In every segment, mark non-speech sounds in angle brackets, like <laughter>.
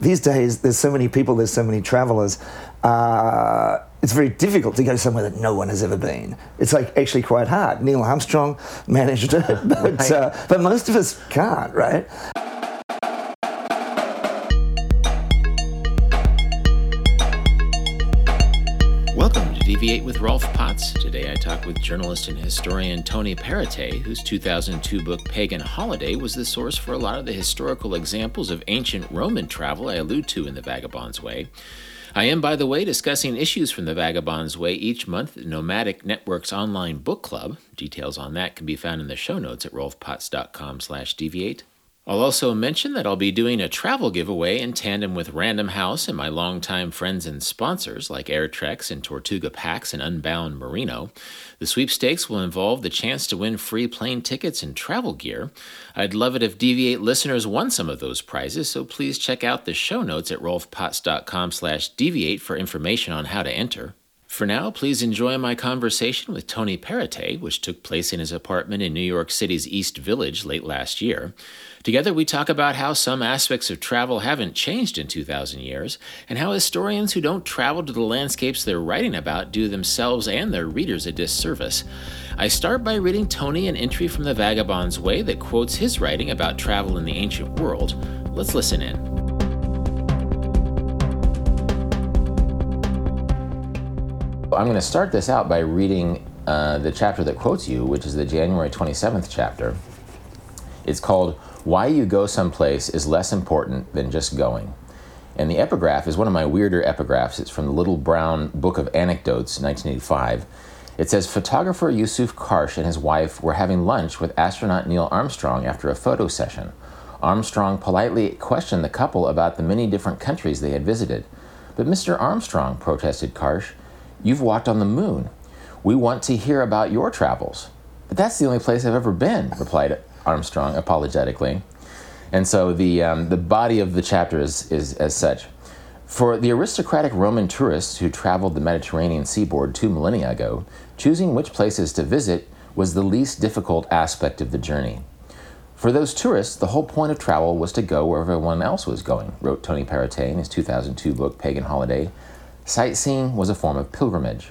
these days there's so many people, there's so many travelers. Uh, it's very difficult to go somewhere that no one has ever been. It's like actually quite hard. Neil Armstrong managed it, <laughs> but, right. uh, but most of us can't, right? Deviate with Rolf Potts. Today I talk with journalist and historian Tony Perrottet, whose 2002 book Pagan Holiday was the source for a lot of the historical examples of ancient Roman travel I allude to in The Vagabond's Way. I am, by the way, discussing issues from the Vagabond's Way each month at Nomadic Network's online book club. Details on that can be found in the show notes at rolfpotts.com slash deviate. I'll also mention that I'll be doing a travel giveaway in tandem with Random House and my longtime friends and sponsors like AirTreks and Tortuga Packs and Unbound Merino. The sweepstakes will involve the chance to win free plane tickets and travel gear. I'd love it if Deviate listeners won some of those prizes, so please check out the show notes at rolfpotts.com slash deviate for information on how to enter. For now, please enjoy my conversation with Tony Perrottet, which took place in his apartment in New York City's East Village late last year. Together, we talk about how some aspects of travel haven't changed in 2,000 years, and how historians who don't travel to the landscapes they're writing about do themselves and their readers a disservice. I start by reading Tony an entry from The Vagabond's Way that quotes his writing about travel in the ancient world. Let's listen in. I'm going to start this out by reading uh, the chapter that quotes you, which is the January 27th chapter. It's called Why You Go Someplace is Less Important Than Just Going. And the epigraph is one of my weirder epigraphs. It's from the Little Brown Book of Anecdotes, 1985. It says Photographer Yousuf Karsh and his wife were having lunch with astronaut Neil Armstrong after a photo session. Armstrong politely questioned the couple about the many different countries they had visited. But Mr. Armstrong, protested Karsh, You've walked on the moon. We want to hear about your travels. But that's the only place I've ever been, replied Armstrong apologetically. And so the, um, the body of the chapter is, is as such. For the aristocratic Roman tourists who traveled the Mediterranean seaboard two millennia ago, choosing which places to visit was the least difficult aspect of the journey. For those tourists, the whole point of travel was to go where everyone else was going, wrote Tony Perrottet in his 2002 book Pagan Holiday, Sightseeing was a form of pilgrimage.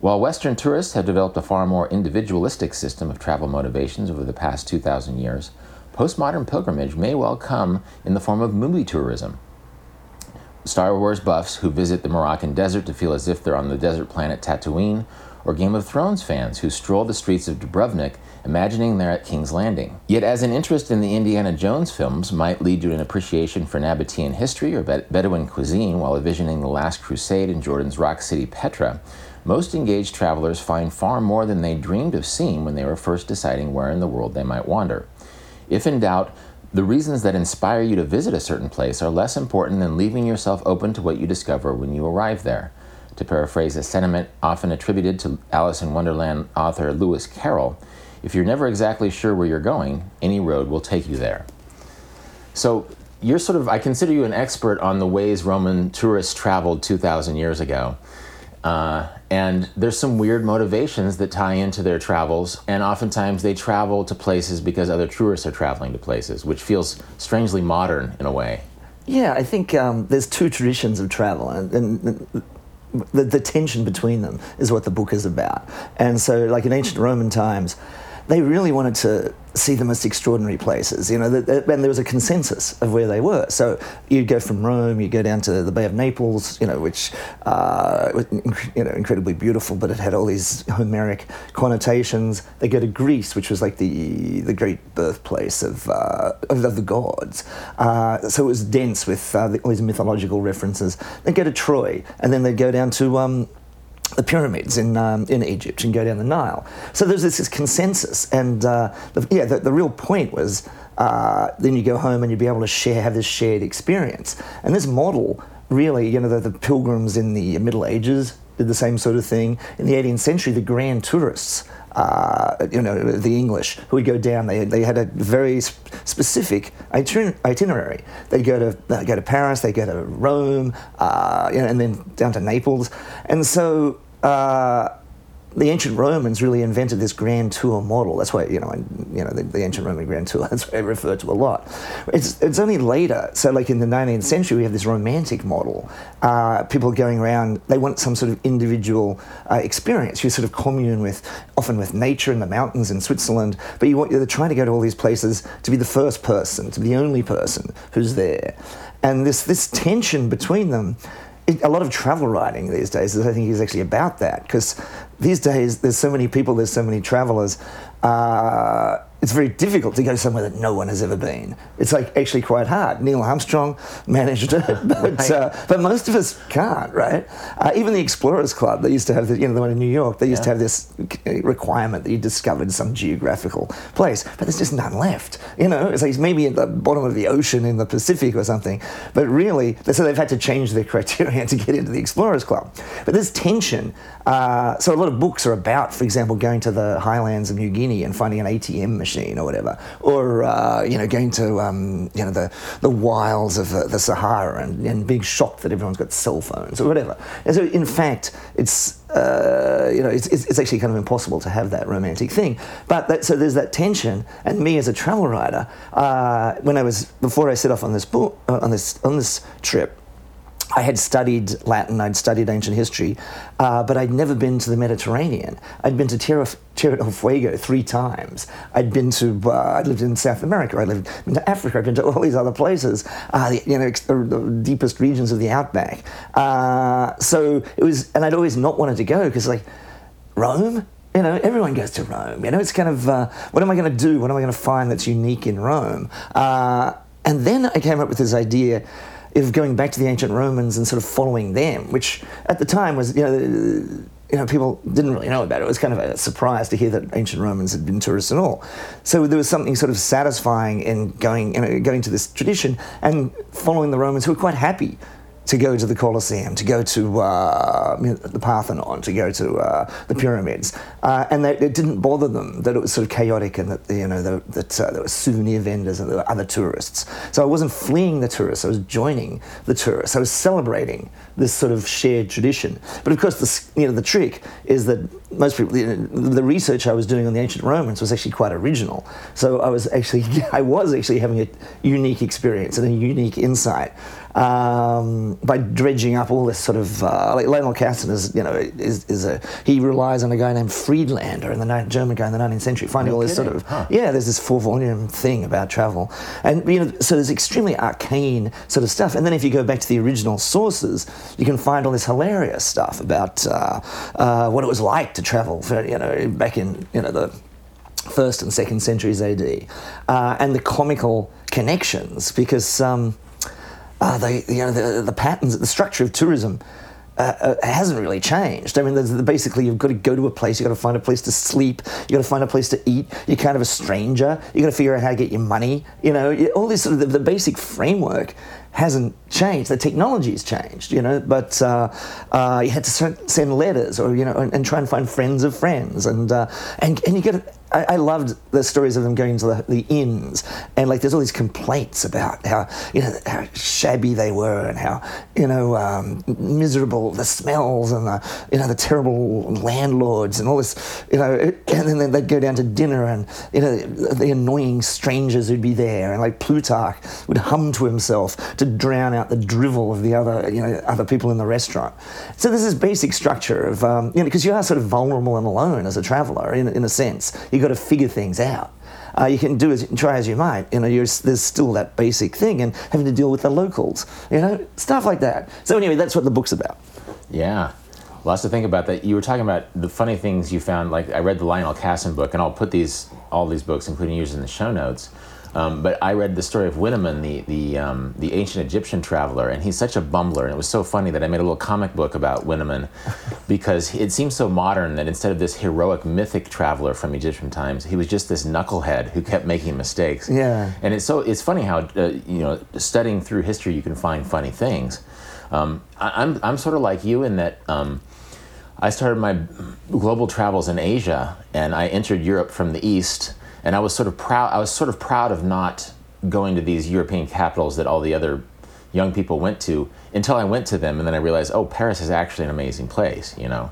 While Western tourists have developed a far more individualistic system of travel motivations over the past 2,000 years, postmodern pilgrimage may well come in the form of movie tourism. Star Wars buffs who visit the Moroccan desert to feel as if they're on the desert planet Tatooine or Game of Thrones fans who stroll the streets of Dubrovnik imagining they're at King's Landing. Yet, as an interest in the Indiana Jones films might lead to an appreciation for Nabatean history or Bedouin cuisine while envisioning the Last Crusade in Jordan's rock city Petra, most engaged travelers find far more than they dreamed of seeing when they were first deciding where in the world they might wander. If in doubt, the reasons that inspire you to visit a certain place are less important than leaving yourself open to what you discover when you arrive there to paraphrase a sentiment often attributed to Alice in Wonderland author Lewis Carroll, if you're never exactly sure where you're going, any road will take you there. So you're sort of, I consider you an expert on the ways Roman tourists traveled 2,000 years ago. Uh, and there's some weird motivations that tie into their travels, and oftentimes they travel to places because other tourists are traveling to places, which feels strangely modern in a way. Yeah, I think um, there's two traditions of travel, and, and the, the tension between them is what the book is about. And so, like in ancient Roman times, they really wanted to see the most extraordinary places, you know, and there was a consensus of where they were. So you'd go from Rome, you'd go down to the Bay of Naples, you know, which uh, was, you know incredibly beautiful, but it had all these Homeric connotations. They go to Greece, which was like the the great birthplace of uh, of, the gods. Uh, so it was dense with uh, all these mythological references. They go to Troy, and then they go down to um, the pyramids in, um, in Egypt and go down the Nile. So there's this, this consensus. And uh, the, yeah, the, the, real point was uh, then you go home and you'd be able to share, have this shared experience. And this model really, you know, the, the pilgrims in the Middle Ages did the same sort of thing. In the 18th century, the grand tourists uh, you know, the English who would go down. They, they had a very specific itinerary. They'd go to go to Paris, they go to Rome, uh, you know, and then down to Naples. And so uh, the ancient Romans really invented this grand tour model. That's why you know, you know, the, the, ancient Roman grand tour. <laughs> That's what I refer to a lot. It's it's only later. So like in the 19th century, we have this romantic model. Uh, people going around, they want some sort of individual uh, experience. You sort of commune with, often with nature in the mountains in Switzerland, but you want you're trying to go to all these places to be the first person, to be the only person who's there, and this this tension between them a lot of travel writing these days, I think, is actually about that because these days there's so many people, there's so many travelers. Uh, it's very difficult to go somewhere that no one has ever been. It's like actually quite hard. Neil Armstrong managed it, <laughs> but, uh, but most of us can't, right? Uh, even the Explorers Club, they used to have, the, you know, the one in New York, they used yeah. to have this requirement that you discovered some geographical place, but there's just none left. You know, it's like maybe at the bottom of the ocean in the Pacific or something, but really, so they've had to change their <laughs> criteria to get into the Explorers Club. But there's tension. Uh, so a lot of books are about, for example, going to the highlands of New Guinea and finding an ATM machine machine or whatever, or uh, you know going to um, you know the the wilds of the, the Sahara and, and, being shocked that everyone's got cell phones or whatever. And so in fact, it's uh, you know it's, it's, actually kind of impossible to have that romantic thing. But that, so there's that tension, and me as a travel writer, uh, when I was before I set off on this book uh, on this on this trip. I had studied Latin, I'd studied ancient history, uh, but I'd never been to the Mediterranean. I'd been to Tierra, Tierra del Fuego three times. I'd been to, uh, I lived in South America, I'd lived in Africa, I'd been to all these other places, uh, the, you know, the deepest regions of the outback. Uh, so it was, and I'd always not wanted to go because, like, Rome? You know, everyone goes to Rome. You know, it's kind of, uh, what am I going to do? What am I going to find that's unique in Rome? Uh, and then I came up with this idea of going back to the ancient Romans and sort of following them, which at the time was, you know, you know, people didn't really know about it. It was kind of a surprise to hear that ancient Romans had been tourists and all. So there was something sort of satisfying in going, you know, going to this tradition and following the Romans who were quite happy to go to the Colosseum, to go to uh, the Parthenon, to go to uh, the pyramids, uh, and that it didn't bother them that it was sort of chaotic and that you know that uh, there were souvenir vendors and there were other tourists. So I wasn't fleeing the tourists; I was joining the tourists. I was celebrating this sort of shared tradition. But of course, the you know the trick is that most people the, the research I was doing on the ancient Romans was actually quite original. So I was actually <laughs> I was actually having a unique experience and a unique insight um, by dredging up all this sort of uh, like Lionel Casson is you know is, is a he relies on a guy named Friedlander in the German guy in the 19th century finding no all this kidding. sort of huh. yeah there's this four volume thing about travel and you know so there's extremely arcane sort of stuff and then if you go back to the original sources you can find all this hilarious stuff about uh, uh, what it was like to travel for you know back in you know the first and second centuries AD uh, and the comical connections because. Um, uh, the, you know, the, the patterns, the structure of tourism uh, hasn't really changed. I mean, basically, you've got to go to a place, you've got to find a place to sleep, you've got to find a place to eat, you're kind of a stranger, you've got to figure out how to get your money, you know, all this sort of the, the basic framework hasn't changed. The technology's changed, you know, but uh, uh, you had to send letters or, you know, and, and, try and find friends of friends. And, uh, and, and you get, I, I, loved the stories of them going to the, the, inns and like there's all these complaints about how, you know, how shabby they were and how, you know, um, miserable the smells and the, you know, the terrible landlords and all this, you know, <clears throat> and then they'd go down to dinner and, you know, the annoying strangers who'd be there and like Plutarch would hum to himself to drown out the drivel of the other, you know, other people in the restaurant. So there's this basic structure of, um, you know, because you are sort of vulnerable and alone as a traveller in, in a sense. You've got to figure things out. Uh, you can do as try as you might. You know, there's still that basic thing, and having to deal with the locals. You know, stuff like that. So anyway, that's what the book's about. Yeah, lots to think about. That you were talking about the funny things you found. Like I read the Lionel Casson book, and I'll put these all these books, including yours, in the show notes. Um, but I read the story of Wenamun, the the um, the ancient Egyptian traveler, and he's such a bumbler. And it was so funny that I made a little comic book about Wenamun <laughs> because it seems so modern that instead of this heroic mythic traveler from Egyptian times, he was just this knucklehead who kept making mistakes. Yeah. And it's so it's funny how uh, you know studying through history you can find funny things. Um, I, am I'm, I'm sort of like you in that. Um, I started my global travels in Asia, and I entered Europe from the east and I was sort of proud. I was sort of proud of not going to these European capitals that all the other young people went to until I went to them, and then I realized, oh, Paris is actually an amazing place, you know.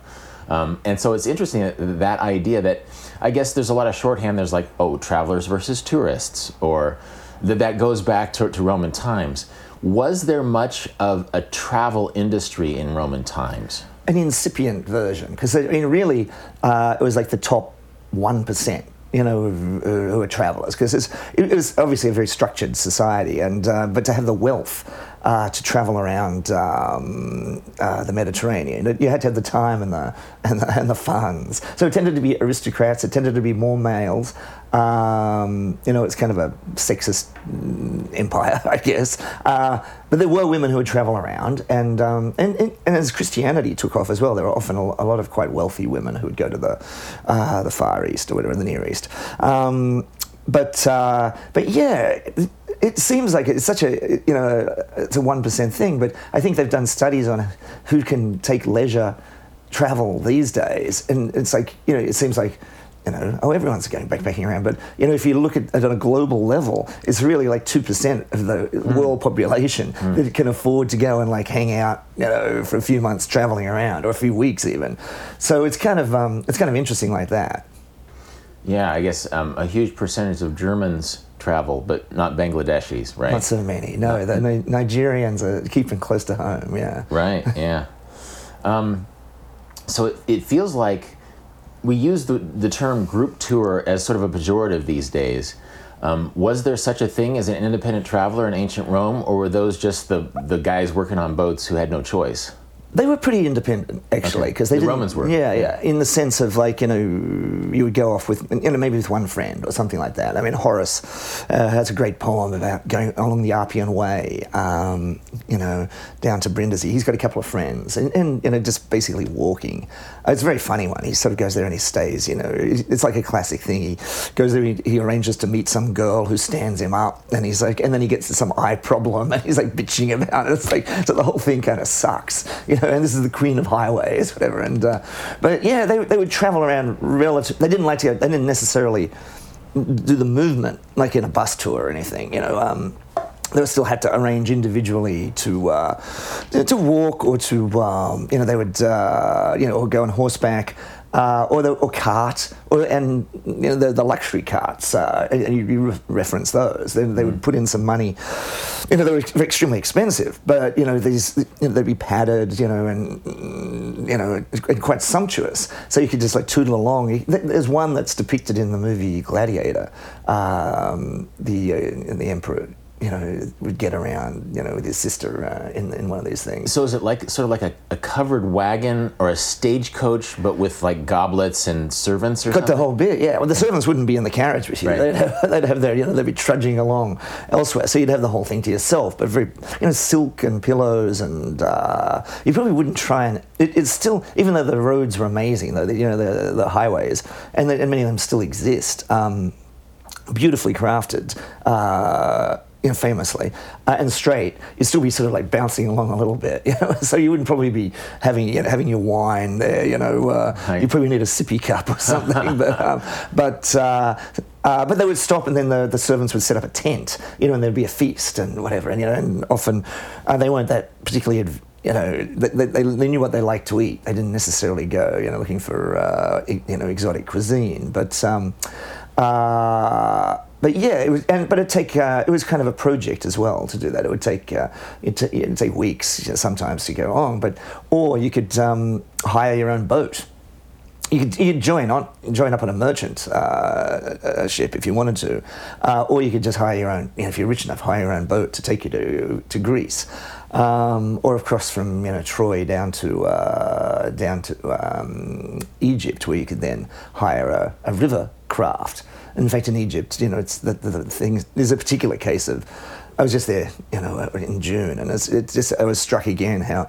Um, and so it's interesting that, that idea that I guess there's a lot of shorthand. There's like, oh, travelers versus tourists, or that that goes back to, to Roman times. Was there much of a travel industry in Roman times? An incipient version, because I mean, really, uh, it was like the top one percent you know, who are travelers, because it was obviously a very structured society, and uh, but to have the wealth uh, to travel around um, uh, the Mediterranean. You had to have the time and the, and the, and the funds. So it tended to be aristocrats. It tended to be more males. Um, you know, it's kind of a sexist mm, empire, <laughs> I guess. Uh, but there were women who would travel around, and, um, and, and, as Christianity took off as well, there were often a, a lot of quite wealthy women who would go to the uh, the Far East or whatever, in the Near East. Um, but uh, but yeah, it seems like it's such a you know it's a one percent thing, but I think they've done studies on who can take leisure travel these days, and it's like you know it seems like you know oh everyone's going backpacking around, but you know if you look at it on a global level, it's really like two percent of the mm. world population mm. that can afford to go and like hang out you know for a few months traveling around or a few weeks even. So it's kind of um, it's kind of interesting like that. Yeah, I guess um, a huge percentage of Germans travel, but not Bangladeshis, right? Not so many. No, the Nigerians are keeping close to home. Yeah. Right. <laughs> Yeah. um, so it, it feels like we use the, the term group tour as sort of a pejorative these days. Um, was there such a thing as an independent traveler in ancient Rome, or were those just the, the guys working on boats who had no choice? They were pretty independent, actually, because okay. they the Romans were. Yeah, yeah, in the sense of like you know, you would go off with you know maybe with one friend or something like that. I mean, Horace uh, has a great poem about going along the Appian Way, um, you know, down to Brindisi. He's got a couple of friends, and, and you know, just basically walking. Uh, it's a very funny one. He sort of goes there and he stays. You know, it's like a classic thing. He goes there, he, he arranges to meet some girl who stands him up, and he's like, and then he gets some eye problem, and he's like bitching about it. It's like so the whole thing kind of sucks. You know, <laughs> and this is the queen of highways, whatever. And uh, but yeah, they, they would travel around relative. They didn't like to. Go, they didn't necessarily do the movement like in a bus tour or anything. You know. Um, they still had to arrange individually to uh, to walk or to um, you know they would uh, you know or go on horseback uh, or the or cart, or and you know, the, the luxury carts, uh, and you, you reference those. They, they would mm. put in some money. You know, they were extremely expensive, but you know these you know, they'd be padded, you know, and you know, and quite sumptuous. So you could just like tootle along. There's one that's depicted in the movie Gladiator, um, the uh, the emperor you know, would get around, you know, with his sister uh, in, in one of these things. So is it like sort of like a, a covered wagon or a stagecoach, but with like goblets and servants or Got something? the whole bit, yeah. Well, the servants wouldn't be in the carriage with you. Right. They'd, have, they'd have their, you know, they'd be trudging along elsewhere. So you'd have the whole thing to yourself, but very, you know, silk and pillows, and uh, you probably wouldn't try and. It, it's still, even though the roads were amazing, though, the, you know, the, the highways, and, the, and many of them still exist. Um, beautifully crafted. Uh, you know, famously, uh, and straight, you'd still be sort of like bouncing along a little bit, <laughs> you know. So you wouldn't probably be having you know, having your wine there, you know. Uh, You probably need a sippy cup or <laughs> something, but um, but. Uh, uh, but they would stop, and then the, the servants would set up a tent, you know, and there'd be a feast and whatever. And you know, and often uh, they weren't that particularly you know, they, they, they, knew what they liked to eat. They didn't necessarily go, you know, looking for, uh, you know, exotic cuisine. But um, uh, but yeah, it was, and but it take uh, it was kind of a project as well to do that. It would take uh, it take weeks you know, sometimes to go on, but or you could um, hire your own boat. You could you join on join up on a merchant uh, ship if you wanted to, uh, or you could just hire your own. You know, if you're rich enough, hire your own boat to take you to to Greece, um, or across from you know Troy down to uh, down to um, Egypt, where you could then hire a, a river craft in fact, in Egypt, you know, it's the, the, the thing. There's a particular case of. I was just there, you know, in June, and it's, it's just I was struck again how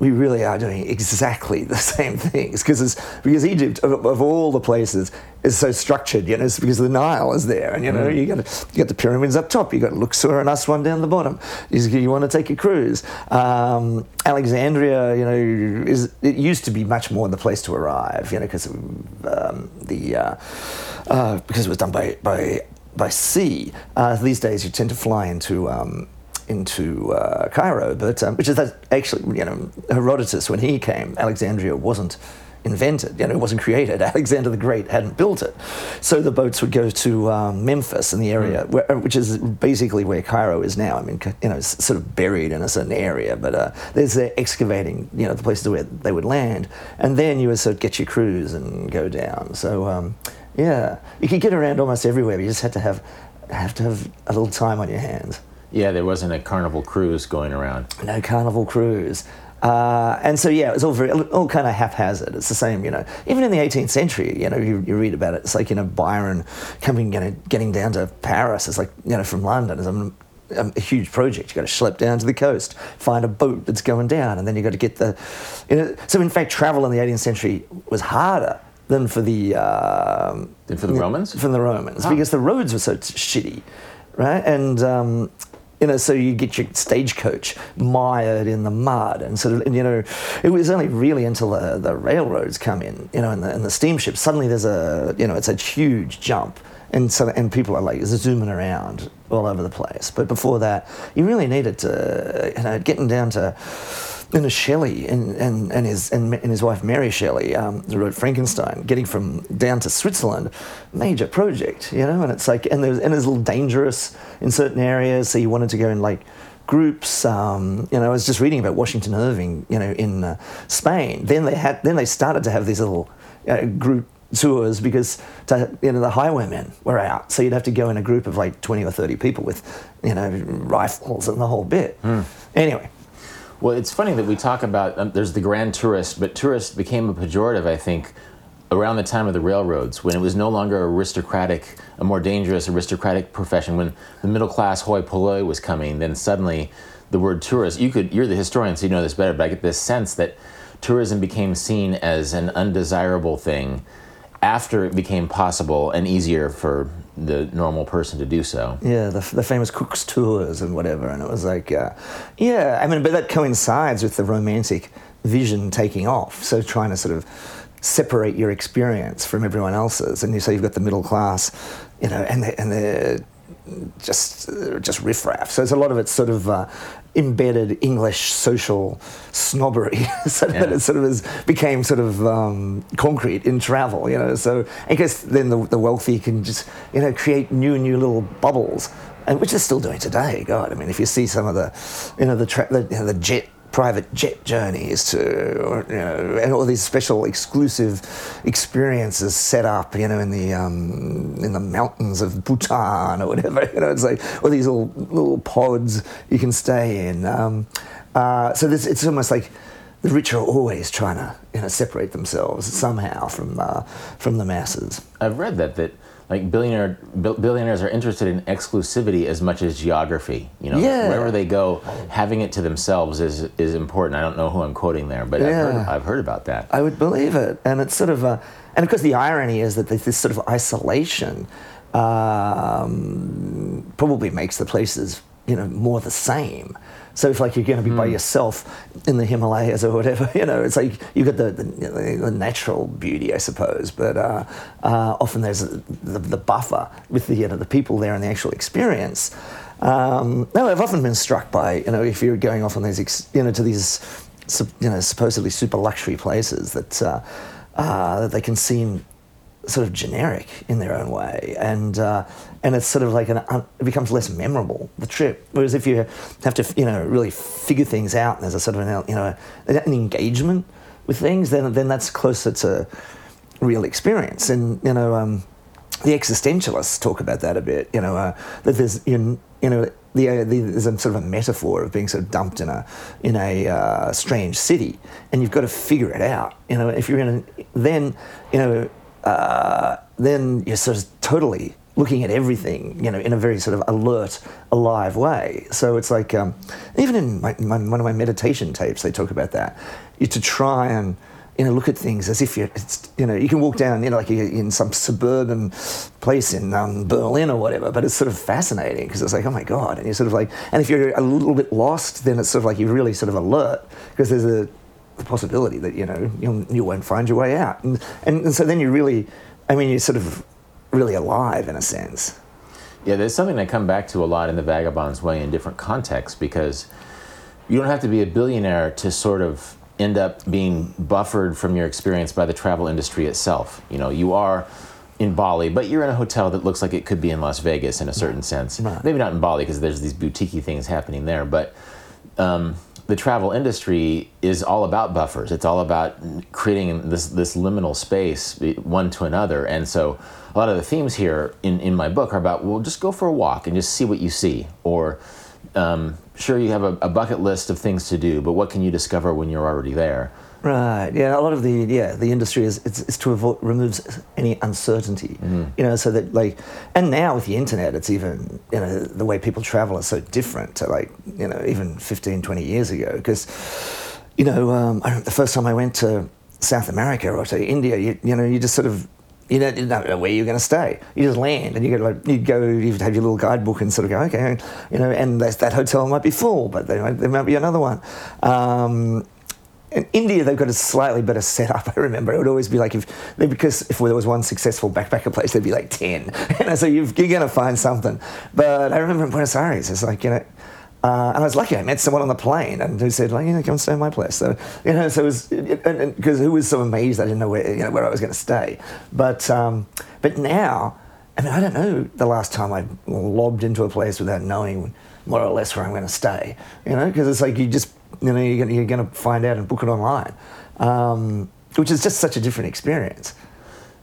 we really are doing exactly the <laughs> same things because because Egypt of, of, all the places is so structured you know it's because the Nile is there and you know mm. you got you got the pyramids up top you got Luxor and Aswan down the bottom you, you want to take a cruise um, Alexandria you know is it used to be much more the place to arrive you know because um, the uh, uh, because it was done by by by sea. Uh, these days, you tend to fly into um, into uh, Cairo, but um, which is that actually you know Herodotus when he came, Alexandria wasn't invented. You know, it wasn't created. <laughs> Alexander the Great hadn't built it. So the boats would go to um, Memphis in the area, mm. where, which is basically where Cairo is now. I mean, you know, it's sort of buried in a certain area, but uh, there's the excavating, you know, the places where they would land. And then you would sort of get your crews and go down. So, um, yeah, you could get around almost everywhere, but you just had to have, have to have a little time on your hands. Yeah, there wasn't a carnival cruise going around. No carnival cruise. Uh, and so yeah, it was all very all kind of haphazard. It's the same, you know. Even in the 18th century, you know, you, you read about it. It's like you know Byron coming, you know, getting down to Paris. It's like you know from London. It's a, a huge project. You've got to schlep down to the coast, find a boat that's going down, and then you've got to get the. You know, so in fact, travel in the 18th century was harder than for the um, than for the Romans. From the Romans, huh. because the roads were so shitty, right? And um, you know, so you get your stagecoach mired in the mud, and sort of, and, you know, it was only really until the, the railroads come in, you know, and the, and the steamships. Suddenly, there's a, you know, it's a huge jump, and so and people are like zooming around all over the place. But before that, you really needed to, you know, getting down to and Shelley and, and, and, his, and, and his wife Mary Shelley, um, who wrote Frankenstein, getting from down to Switzerland, major project, you know, and it's like, and there's, and it's a little dangerous in certain areas, so you wanted to go in like groups. Um, you know, I was just reading about Washington Irving, you know, in uh, Spain. Then they had, then they started to have these little uh, group tours because to, you know the highwaymen were out, so you'd have to go in a group of like twenty or thirty people with you know rifles and the whole bit. Mm. Anyway, well, it's funny that we talk about um, there's the grand tourist, but tourist became a pejorative, I think, around the time of the railroads when it was no longer aristocratic, a more dangerous aristocratic profession. When the middle class hoi polloi was coming, then suddenly the word tourist, you could, you're the historian, so you know this better, but I get this sense that tourism became seen as an undesirable thing after it became possible and easier for the normal person to do so. Yeah, the, the famous Cook's tours and whatever, and it was like, uh, yeah, I mean, but that coincides with the romantic vision taking off. So trying to sort of separate your experience from everyone else's, and you say you've got the middle class, you know, and they, and they're just just riffraff. So it's a lot of it's sort of uh, embedded English social snobbery, <laughs> so yeah. that it sort of has, became sort of um, concrete in travel, you know. So I guess then the, the wealthy can just you know create new new little bubbles and which they're still doing today. God, I mean, if you see some of the, you know, the tra- the, you know, the jet private jet journeys to, you know, and all these special exclusive experiences set up, you know, in the um, in the mountains of Bhutan or whatever. <laughs> You know, it's like all these little little pods you can stay in. Um, uh, so this, it's almost like the rich are always trying to you know separate themselves somehow from uh, from the masses. I've read that that like billionaire billionaires are interested in exclusivity as much as geography. You know, yeah. wherever they go, having it to themselves is is important. I don't know who I'm quoting there, but yeah. I've, heard, I've heard about that. I would believe it, and it's sort of a, and of course the irony is that this sort of isolation um, probably makes the places you know more the same. So if like you're going to be mm. by hmm. yourself in the Himalayas or whatever, <laughs> you know, it's like you've got the, the, the natural beauty, I suppose, but uh, uh, often there's the, the, buffer with the you know the people there and the actual experience. Um, no, I've often been struck by you know if you're going off on these you know to these you know supposedly super luxury places that uh, uh that they can seem sort of generic in their own way, and uh, and it's sort of like an it becomes less memorable the trip. Whereas if you have to you know really figure things out, and there's a sort of an you know an engagement with things, then then that's closer to real experience. And you know um, the existentialists talk about that a bit. You know uh, that there's you know. The, uh, the, there's a sort of a metaphor of being sort of dumped in a in a uh, strange city, and you've got to figure it out. You know, if you're in, a, then you know then you're sort of totally looking at everything, you know, in a very sort of alert, alive way. So it's like, um, even in my, my, one of my meditation tapes, they talk about that. You to try and, you know, look at things as if you're, you know, you can walk down, you know, like in some suburban place in um, Berlin or whatever, but it's sort of fascinating because it's like, oh my God. And you're sort of like, and if you're a little bit lost, then it's sort of like you're really sort of alert because there's a, the possibility that you know you'll, you won't find your way out, and, and, and so then you really, I mean, you're sort of really alive in a sense. Yeah, there's something I come back to a lot in the Vagabond's Way in different contexts because you don't have to be a billionaire to sort of end up being buffered from your experience by the travel industry itself. You know, you are in Bali, but you're in a hotel that looks like it could be in Las Vegas in a certain sense. Right. Maybe not in Bali because there's these boutiquey things happening there, but um, the travel industry is all about buffers. It's all about creating this this liminal space one to another, and so a lot of the themes here in, in my book are about well, just go for a walk and just see what you see, or um, sure you have a, a bucket list of things to do, but what can you discover when you're already there? Right. Yeah. A lot of the yeah the industry is it's, it's to avoid removes any uncertainty. Mm-hmm. You know, so that like, and now with the internet, it's even you know the way people travel is so different to like you know even 15, 20 years ago because you know um, the first time I went to South America or to India, you, you know you just sort of you don't, you don't know where you're going to stay. You just land and you go like you go you have your little guidebook and sort of go okay, you know, and that, that hotel might be full, but there might, there might be another one. Um, in India, they've got a slightly better setup. <laughs> I remember it would always be like if because if there was one successful backpacker place, there'd be like ten. <laughs> Know, so you are going to find something. But I remember in Buenos Aires, it's like you know. Uh, and I was lucky. I met someone on the plane and who said, like, you know, come stay in my place. So, you know, so it was because who was so amazed I didn't know where, you know, where I was going to stay. But, um, but now, I mean, I don't know the last time I lobbed into a place without knowing more or less where I'm going to stay. You know, because it's like you just you know you're, you're going to find out and book it online, um, which is just such a different experience.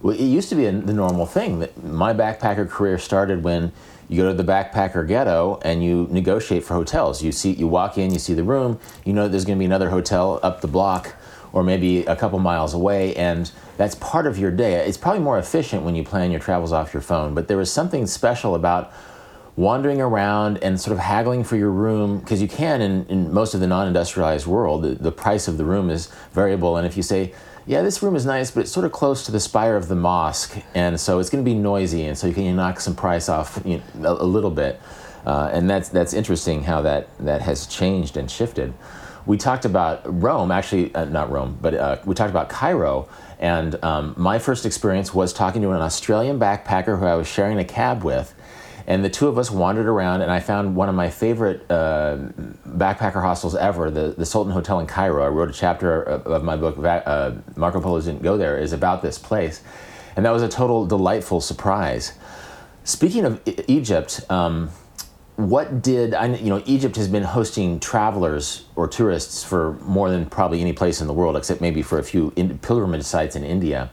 Well, it used to be a, the normal thing that my backpacker career started when you go to the backpacker ghetto and you negotiate for hotels. You see, you walk in, you see the room, you know there's going to be another hotel up the block or maybe a couple miles away, and that's part of your day. It's probably more efficient when you plan your travels off your phone, but there was something special about wandering around and sort of haggling for your room because you can in, in most of the non-industrialized world the, the price of the room is variable and if you say yeah this room is nice but it's sort of close to the spire of the mosque and so it's going to be noisy and so you can knock some price off you know, a, a, little bit uh, and that's that's interesting how that that has changed and shifted we talked about Rome, actually, uh, not Rome, but uh, we talked about Cairo. And um, my first experience was talking to an Australian backpacker who I was sharing a cab with. And the two of us wandered around, and I found one of my favorite uh, backpacker hostels ever, the, the Sultan Hotel in Cairo. I wrote a chapter of, of my book, uh, Marco Polo Didn't Go There, is about this place. And that was a total delightful surprise. Speaking of Egypt, um, what did I, you know? Egypt has been hosting travelers or tourists for more than probably any place in the world, except maybe for a few in, pilgrimage sites in India.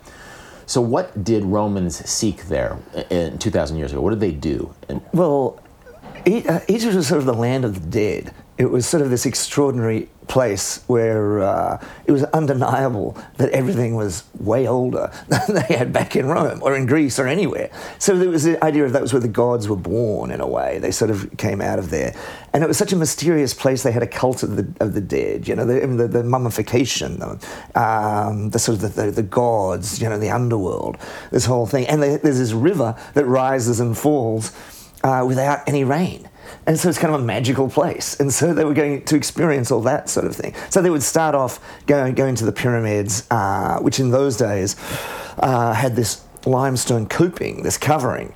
So, what did Romans seek there in 2,000 years ago? What did they do? well, uh, Egypt was sort of the land of the dead. It was sort of this extraordinary place where uh, it was undeniable that everything was way older <laughs> than they had back in Rome or in Greece or anywhere. So there was the idea of that was where the gods were born in a way. They sort of came out of there. And it was such a mysterious place. They had a cult of the, of the dead, you know, the, the, the mummification, the, um, the sort of the, the, the, gods, you know, the underworld, this whole thing. And they, there's this river that rises and falls uh, without any rain. And so it's kind of a magical place. And so they were going to experience all that sort of thing. So they would start off going, going to the pyramids, uh, which in those days uh, had this limestone coping, this covering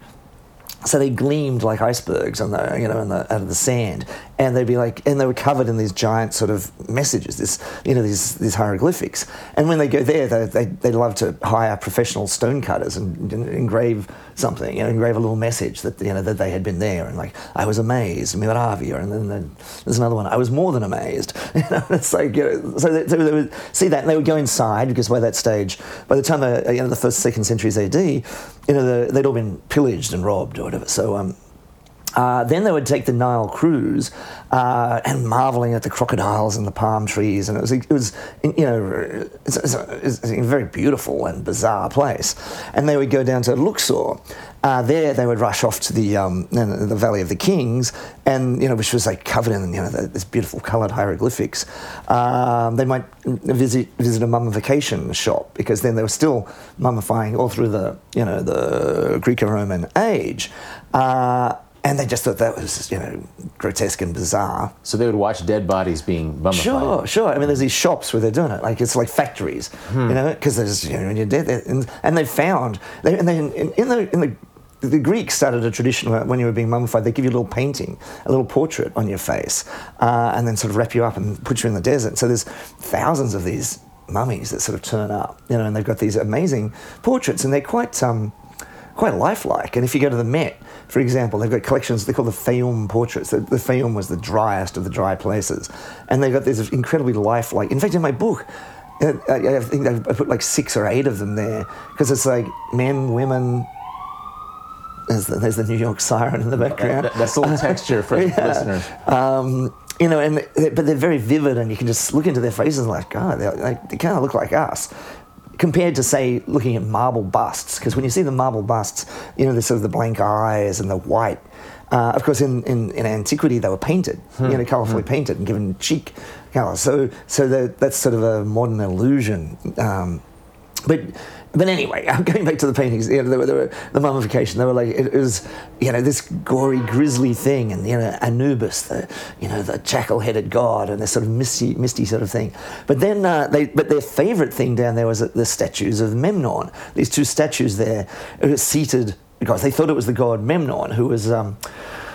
so they gleamed like icebergs on the you know the, out of the sand and they'd be like and they were covered in these giant sort of messages this you know these these hieroglyphics. And when they go there they they, they love to hire professional stone cutters and, and, engrave something you know engrave a little message that you know that they had been there. And like I was amazed Miravia and then, there's another one. I was more than amazed. <laughs> You know it's like you know, so, they, they would see that and they would go inside because by that stage by the time the you know the first second centuries AD you know the, they'd all been pillaged and robbed or whatever. So um uh, then they would take the Nile cruise uh, and marveling at the crocodiles and the palm trees, and it was, it was you know, it's, it's, a, it's, a, very beautiful and bizarre place. And they would go down to Luxor. Uh, there, they would rush off to the um, the Valley of the Kings, and you know, which was like covered in you know this beautiful coloured hieroglyphics. Um, they might visit visit a mummification shop because then they were still mummifying all through the you know the Greco-Roman age. Uh, and they just thought that was you know grotesque and bizarre. So they would watch dead bodies being mummified. Sure, sure. I mean, there's these shops where they're doing it, like it's like factories, hmm. you know, because there's you know when you're dead, and, and they found they, and they, in, in the in the the Greeks started a tradition where when you were being mummified, they give you a little painting, a little portrait on your face, uh, and then sort of wrap you up and put you in the desert. So there's thousands of these mummies that sort of turn up, you know, and they've got these amazing portraits, and they're quite um, quite lifelike. And if you go to the Met, for example, they've got collections they call the Fayum portraits. The, the Fayum was the driest of the dry places, and they've got these incredibly lifelike. In fact, in my book. uh, I I think I put like six or eight of them there because it's like men, women, there's the, there's the New York siren in the background. That- That's all <laughs> texture for listeners. Um, you know, and but they're very vivid, and you can just look into their faces and like, God, they like, they kind of look like us. Compared to say looking at marble busts, because when you see the marble busts, you know, there's sort of the blank eyes and the white. Uh, of course, in, in, in antiquity, they were painted, you know, colorfully painted and given cheek color. So so the, that's sort of a modern illusion. Um, but but anyway, <laughs> I'm going back to the paintings. You know, they were, they were, the mummification. They were like it, was, you know, this gory, grisly thing, and you know, Anubis, the you know, the jackal-headed god, and this sort of misty, misty sort of thing. But then, uh, they, but their favourite thing down there was the statues of Memnon. These two statues there, seated because they thought it was the god Memnon, who was. Um,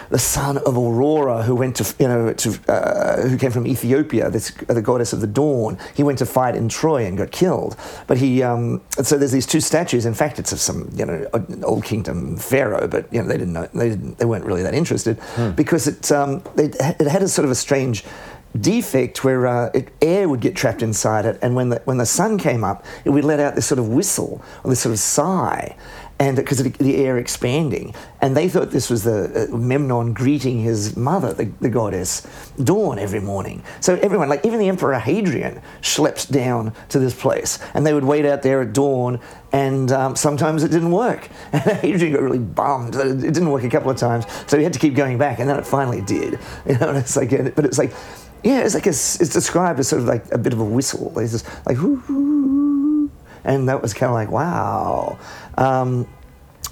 the son of Aurora, who went to you know to uh, who came from Ethiopia, this, the goddess of the dawn. He went to fight in Troy and got killed. But he um, so there's these two statues. In fact, it's of some you know old kingdom pharaoh, but you know they didn't know they didn't, they weren't really that interested because it um, they, it had a sort of a strange defect where uh, it, air would get trapped inside it, and when the when the sun came up, it would let out this sort of whistle or this sort of sigh, and because the, the air expanding, and they thought this was the uh, Memnon greeting his mother, the, the goddess Dawn, every morning. So everyone, like even the Emperor Hadrian, schlepped down to this place, and they would wait out there at dawn. And um, sometimes it didn't work, <laughs> and Hadrian got really bummed it, didn't work a couple of times. So he had to keep going back, and then it finally did. <laughs> You know, it's like, but it's like, yeah, it's like a, it's described as sort of like a bit of a whistle. It's just like, and that was kind of like, wow. Um,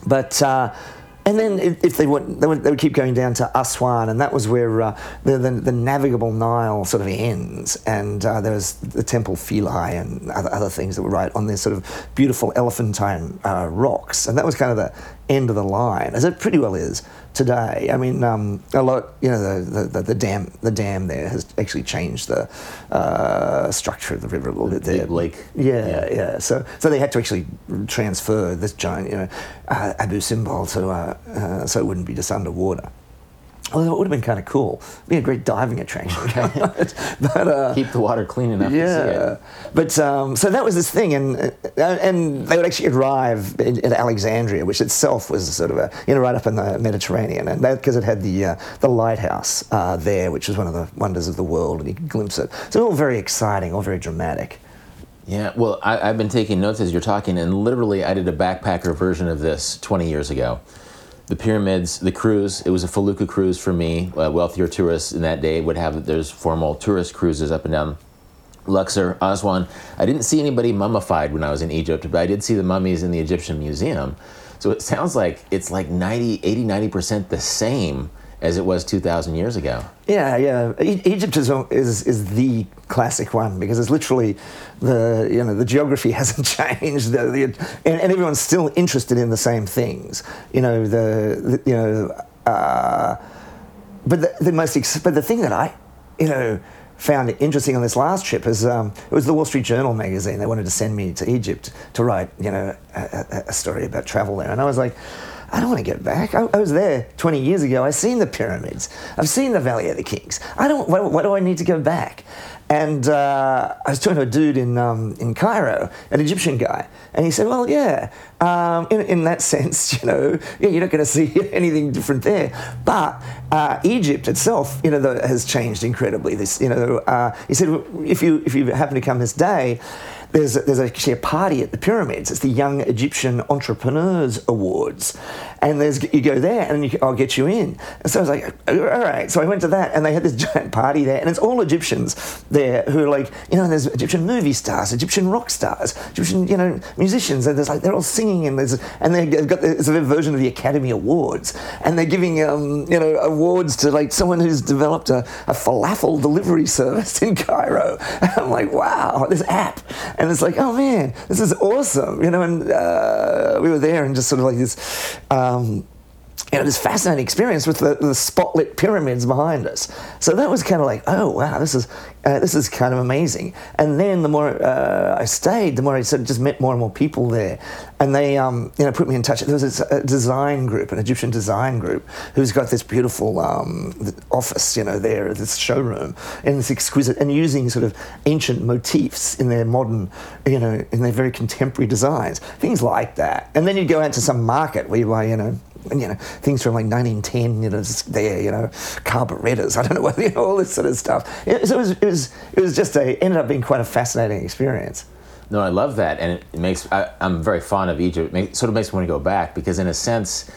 but uh, and then if they would, they would, they would keep going down to Aswan, and that was where uh, the, the the navigable Nile sort of ends, and uh, there was the Temple Philae and other, other things that were right on this sort of beautiful elephantine uh, rocks, and that was kind of the end of the line, as it pretty well is today. I mean, um, a lot, you know, the, the, the, dam the dam there has actually changed the uh, structure of the river a little bit there. Lake. Yeah, yeah, So, so they had to actually transfer this giant, you know, uh, Abu Simbel to, uh, uh, so it wouldn't be just underwater. Although it would have been kind of cool. It'd be a great diving attraction. <laughs> <laughs> but uh, Keep the water clean enough to see yeah, it. but um, so that was this thing, and uh, and they would actually arrive in, at Alexandria, which itself was sort of a you know right up in the Mediterranean, and because it had the uh, the lighthouse uh, there, which was one of the wonders of the world, and you could glimpse it. So all very exciting, all very dramatic. Yeah, well, I, I've been taking notes as you're talking, and literally, I did a backpacker version of this 20 years ago. The pyramids, the cruise, it was a Felucca cruise for me. Uh, wealthier tourists in that day would have, there's formal tourist cruises up and down Luxor, Aswan. I didn't see anybody mummified when I was in Egypt, but I did see the mummies in the Egyptian Museum. So it sounds like it's like 90, 80, 90% the same as it was 2,000 years ago. Yeah, yeah. E- Egypt is, is is the classic one because it's literally the you know the geography <laughs> hasn't changed, the, the, and, and everyone's still interested in the same things. You know the, the you know, uh, but the, the most ex- but the thing that I you know found interesting on this last trip is um, it was the Wall Street Journal magazine. They wanted to send me to Egypt to write you know a, a, a story about travel there, and I was like. I don't want to get back. I, I was there 20 years ago. I've seen the pyramids. I've seen the Valley of the Kings. I don't. Why, why do I need to go back? And uh, I was talking to a dude in um, in Cairo, an Egyptian guy, and he said, "Well, yeah, um, in, in that <laughs> sense, you know, yeah, you're not going to see <laughs> anything different there. But uh, Egypt itself, you know, the, has changed incredibly. This, you know, uh, he said, if you if you happen to come this day." There's, there's actually a party at the pyramids. It's the Young Egyptian Entrepreneurs Awards. And there's you go there and you, I'll get you in. And so I was like, all right. So I went to that and they had this <laughs> giant party there. And it's all Egyptians there who are like, you know, there's Egyptian movie stars, Egyptian rock stars, Egyptian, you know, musicians. And there's like, they're all singing and there's, and they've got, it's version of the Academy Awards. And they're giving, um, you know, awards to like someone who's developed a, a falafel delivery <laughs> service in Cairo. And <laughs> I'm like, wow, this app. And it's like, oh man, this is awesome, you know. And uh, we were there, and just sort of like this. Um, you know, this fascinating experience with the, the spotlit pyramids behind us. So that was kind of like, oh wow, this is uh, this is kind of amazing. And then the more uh, I stayed, the more I sort of just met more and more people there, and they um, you know put me in touch. There was a design group, an Egyptian design group, who's got this beautiful um, office, you know, there, this showroom, and this exquisite, and using sort of ancient motifs in their modern, you know, in their very contemporary designs, things like that. And then you'd go out to some market where you buy, you know you know, things from like 1910, you know, just there, you know, carburetors, I don't know what, <laughs> you know, all this sort of stuff. It, it was, it was, it was just a, ended up being quite a fascinating experience. No, I love that, and it makes I, am very fond of Egypt. It make, sort of makes me want to go back because, in a sense,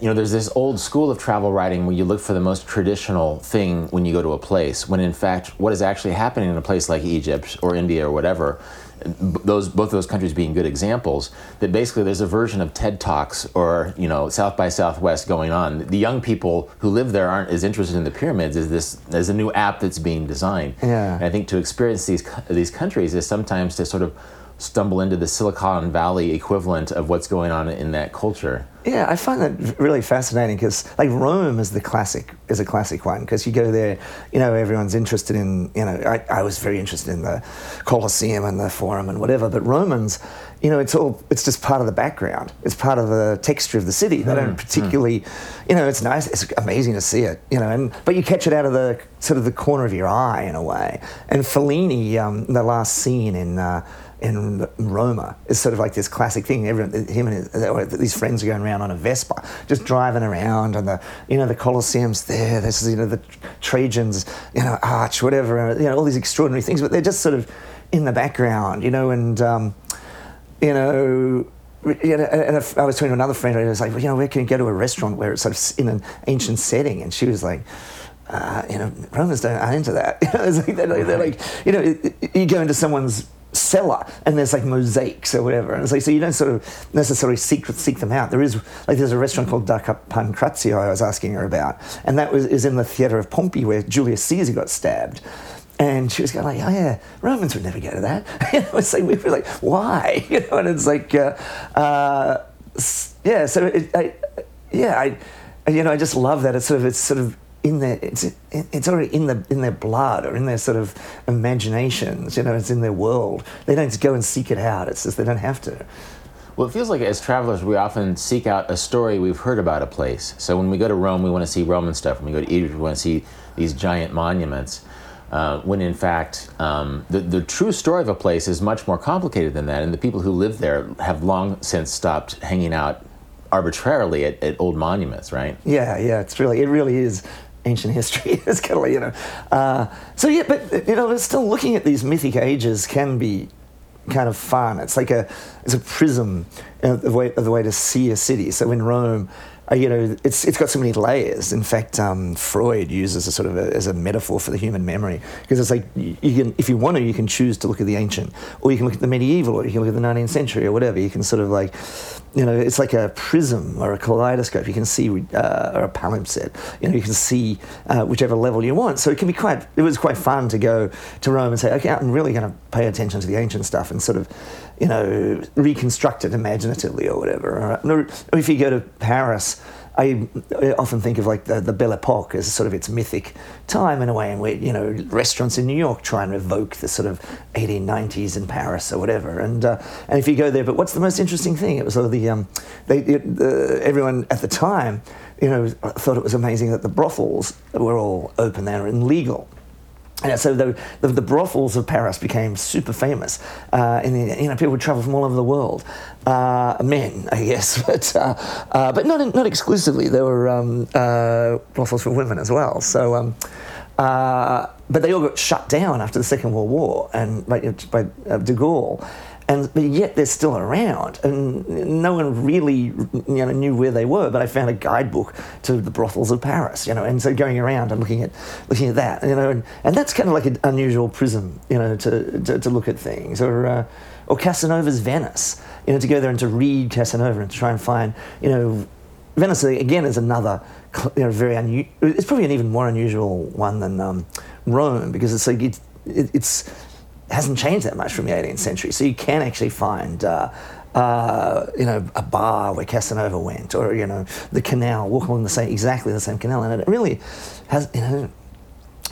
you know, there's this old school of travel writing where you look for the most traditional thing when you go to a place, when in fact, what is actually happening in a place like Egypt or India or whatever those both those countries being good examples that basically there's a version of TED Talks or you know South by Southwest going on. The young people who live there aren't as interested in the pyramids as this as a new app that's being designed. Yeah. And I think to experience these these countries is sometimes to sort of stumble into the Silicon Valley equivalent of what's going on in that culture. Yeah, I find that really fascinating because like Rome is the classic is a classic one because you go there, you know, everyone's interested in you know I, I was very interested in the Colosseum and the Forum and whatever, but Romans, you know, it's all it's just part of the background. It's part of the texture of the city. They don't hmm, hmm. particularly, mm. you know, it's nice. It's amazing to see it, you know, and but you catch it out of the sort of the corner of your eye in a way. And Fellini, um, the last scene in. Uh, in Roma is sort of like this classic thing. Everyone, him and his, these friends are going around on a Vespa, just driving around, and the you know the Colosseum's there. There's you know the Trajan's you know arch, whatever. You know all these extraordinary things, but they're just sort of in the background, you know. And um, you know, you know, and I was talking to another friend, and I was like, well, you know, where can you go to a restaurant where it's sort of in an ancient setting? And she was like. Uh, you know, Romans don't aren't into that. it's like they're, like, they're like, you know, you go into someone's cellar and there's like mosaics or whatever. And it's like, so you don't sort of necessarily seek, seek them out. There is, like, there's a restaurant called Da Pancrazio I was asking her about, and that was, is in the theatre of Pompey where Julius Caesar got stabbed. And she was going like, oh yeah, Romans would never go to that. you know, it's like, we were like, why? <laughs> You know, and it's like, uh, uh, yeah, so it, I, yeah, I, you know, I just love that. It's sort of, it's sort of in their it's it's already in the in their blood or in their sort of imaginations. You know, it's in their world. They don't go and seek it out. It's just they don't have to. Well, it feels like as travelers, we often seek out a story we've heard about a place. So when we go to Rome, we want to see Roman stuff. When we go to Egypt, we want to see these giant monuments. Uh, when in fact, um, the, the true story of a place is much more complicated than that, and the people who live there have long since stopped hanging out arbitrarily at, at old monuments, right? Yeah, yeah, it's really, it really is ancient history. <laughs> is kind of you know. Uh, so, yeah, but, you know, still looking at these mythic ages can be kind of fun. It's like a, it's a prism of the way, of the way to see a city. So in Rome, uh, you know, it's it's got so many layers. In fact, um, Freud uses a sort of a, as a metaphor for the human memory because it's like you can, if you want to, you can choose to look at the ancient, or you can look at the medieval, or you can look at the 19th century, or whatever. You can sort of like, you know, it's like a prism or a kaleidoscope. You can see, uh, or a palimpsest. You know, you can see uh, whichever level you want. So it can be quite. It was quite fun to go to Rome and say, okay, I'm really going to pay attention to the ancient stuff and sort of you know, reconstruct it imaginatively or whatever. Or if you go to Paris, I, often think of like the, the Belle Epoque as sort of its mythic time in a way, and where you know restaurants in New York try and evoke the sort of 1890s in Paris or whatever. And uh, and if you go there, but what's the most interesting thing? It was sort of the um, they it, the, everyone at the time, you know, thought it was amazing that the brothels were all open there and legal. And so the, the, the, brothels of Paris became super famous. Uh, and you know, people would travel from all over the world. Uh, men, I guess, <laughs> but uh, uh but not not exclusively. There were um, uh, brothels for women as well. So. Um, uh, but they all got shut down after the Second World War and by, by de Gaulle and but yet they're still around, and no one really you know knew where they were. But I found a guidebook to the brothels of Paris, you know, and so going around and looking at looking at that, you know, and, and that's kind of like an unusual prism, you know, to to, to look at things, or uh, or Casanova's Venice, you know, to go there and to read Casanova and to try and find, you know, Venice again is another you know very unusual. It's probably an even more unusual one than um, Rome because it's like it's, it's hasn't changed that much from the 18th century. So you can actually find. Uh, uh, you know, a bar where Casanova went, or you know, the canal, walk along the same, exactly the same canal, and it really has, you know,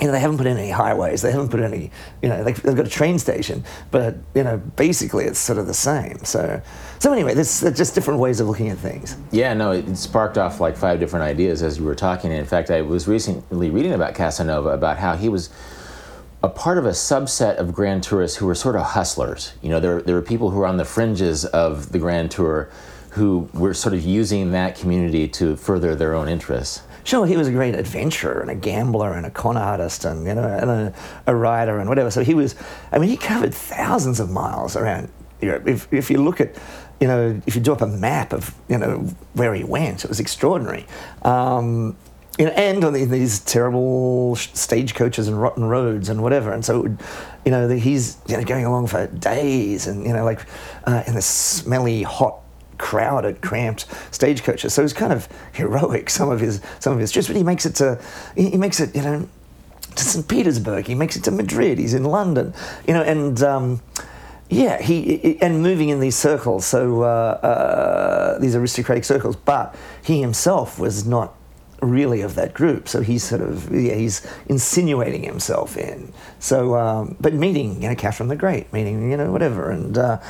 you know, they haven't put in any highways. They haven't put any, you know, they've, they've got a train station, but you know, basically it's sort of the same. So, so anyway, there's, just different ways of looking at things. Yeah, no, it sparked off like five different ideas as you were talking. In fact, I was recently reading about Casanova about how he was a part of a subset of grand tourists who were sort of hustlers. You know, there, there were people who were on the fringes of the grand tour who were sort of using that community to further their own interests. Sure, he was a great adventurer and a gambler and a con artist and you know and a, a writer and whatever. So he was, I mean, he covered thousands of miles around Europe. If, if you look at, you know, if you do up a map of you know where he went, it was extraordinary. Um, you know, and on these terrible stagecoaches and rotten roads and whatever. And so, would, you know, he's you know going along for days and you know like uh, in the smelly, hot crowded, cramped stagecoaches. So it's kind of heroic. Some of his some of his trips, but he makes it to he makes it you know to St. Petersburg. He makes it to Madrid. He's in London, you know, and. Um, yeah, he and moving in these circles, so uh, uh, these aristocratic circles. But he himself was not really of that group, so he's sort of yeah, he's insinuating himself in. So, um, but meeting you know Catherine the Great, meeting you know whatever, and uh,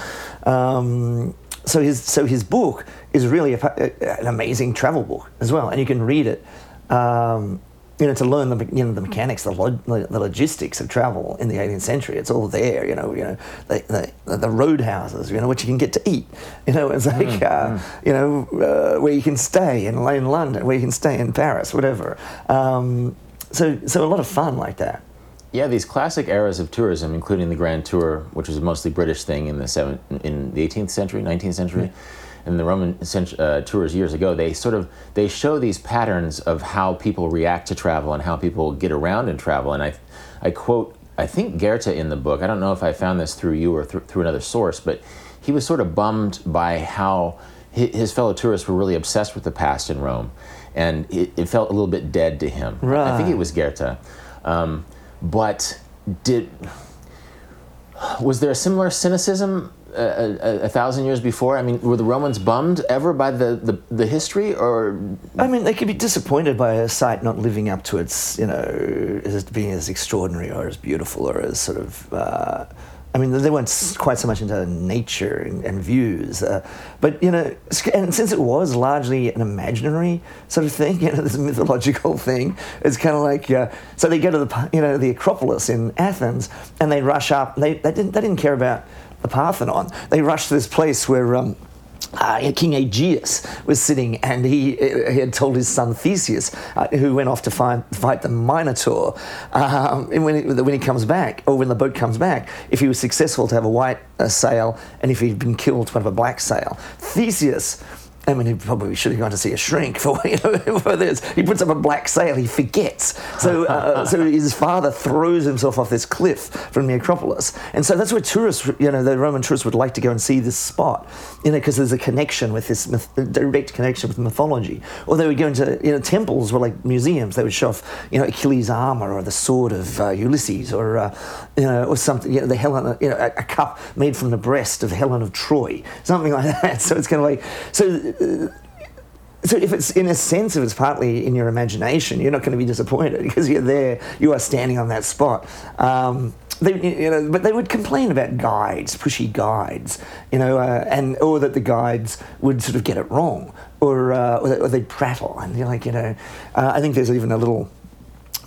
um, so his so his book is really a, an amazing travel book as well, and you can read it. Um, you know, to learn the you know the mechanics, the, log, the logistics of travel in the 18th century, it's all there. You know, you know the the, the roadhouses. You know, what you can get to eat. <laughs> You know, it's like mm, uh, mm. you know uh, where you can stay in, in London, where you can stay in Paris, whatever. Um, so so a lot of fun like that. Yeah, these classic eras of tourism, including the Grand Tour, which was a mostly British thing in the seven, in the 18th century, 19th century. And the Roman uh, tours years ago, they sort of they show these patterns of how people react to travel and how people get around in travel. And I, I quote, I think Goethe in the book. I don't know if I found this through you or th- through another source, but he was sort of bummed by how his fellow tourists were really obsessed with the past in Rome, and it, it felt a little bit dead to him. Right. I think it was Goethe. Um, but did was there a similar cynicism a, a, a, thousand years before? I mean, were the Romans bummed ever by the, the, the, history, or? I mean, they could be disappointed by a site not living up to its, you know, as being as extraordinary or as beautiful or as sort of uh, I mean, they weren't quite so much into nature and, and views, uh, but you know, and since it was largely an imaginary sort of thing, <laughs> you know, this mythological thing, it's kind of like uh, so they go to the you know the Acropolis in Athens and they rush up. They they didn't they didn't care about the Parthenon. They rushed to this place where. Um, uh, King Aegeus was sitting, and he, he had told his son Theseus, uh, who went off to find, fight the Minotaur, um, when, he, when he comes back, or when the boat comes back, if he was successful to have a white uh, sail, and if he'd been killed to have a black sail. Theseus I mean, he probably should have gone to see a shrink for, <laughs> this. He puts up a black sail, he forgets. So, uh, so his father throws himself off this cliff from the Acropolis. And so that's where tourists, you know, the Roman tourists would like to go and see this spot, you know, because there's a connection with this, myth, direct connection with mythology. Or they would go into, you know, temples were like museums. They would show off, you know, Achilles' armor or the sword of uh, Ulysses or, uh, you know, or something, you know, the Helen, you know, a, a cup made from the breast of Helen of Troy, something like <laughs> that. So it's kind of like, so so if it's in a sense if it's partly in your imagination you're not going to be disappointed <laughs> because you're there you are standing on that spot. Um, they, you know, but they would complain about guides, pushy guides, you know, uh, and or that the guides would sort of get it wrong, or uh, or, they, would prattle, and you're like, you know, uh, I think there's even a little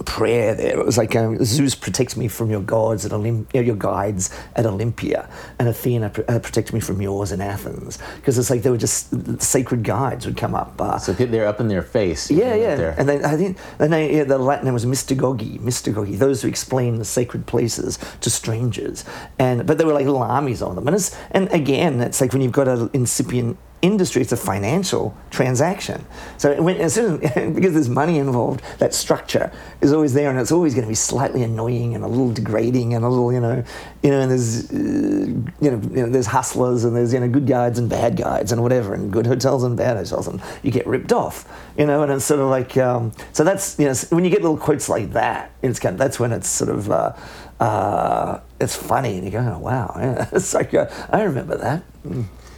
prayer there. It was like um, Zeus protects me from your gods at Olymp- your guides at Olympia, and Athena pr- uh, protects me from yours in Athens. Because it's like they were just sacred guides would come up. Uh, so they're up in their face. Yeah, yeah. And then I think the name, yeah, the Latin name was Mystagogi, Mystagogi, those who explain the sacred places to strangers. And but there were like little armies on them. And it's, and again, it's like when you've got an incipient industry, it's a financial transaction. So when, as soon as, <laughs> because there's money involved, that structure is always there, and it's always going to be slightly annoying and a little degrading and a little, you know, you know, and there's, uh, you, know, you know, there's hustlers and there's, you know, good guides and bad guides and whatever, and good hotels and bad hotels, and you get ripped off, you know, and it's sort of like, um, so that's, you know, when you get little quotes like that, it's kind of, that's when it's sort of, uh, uh, it's funny, and you go, oh, wow, yeah. <laughs> it's like uh, I remember that.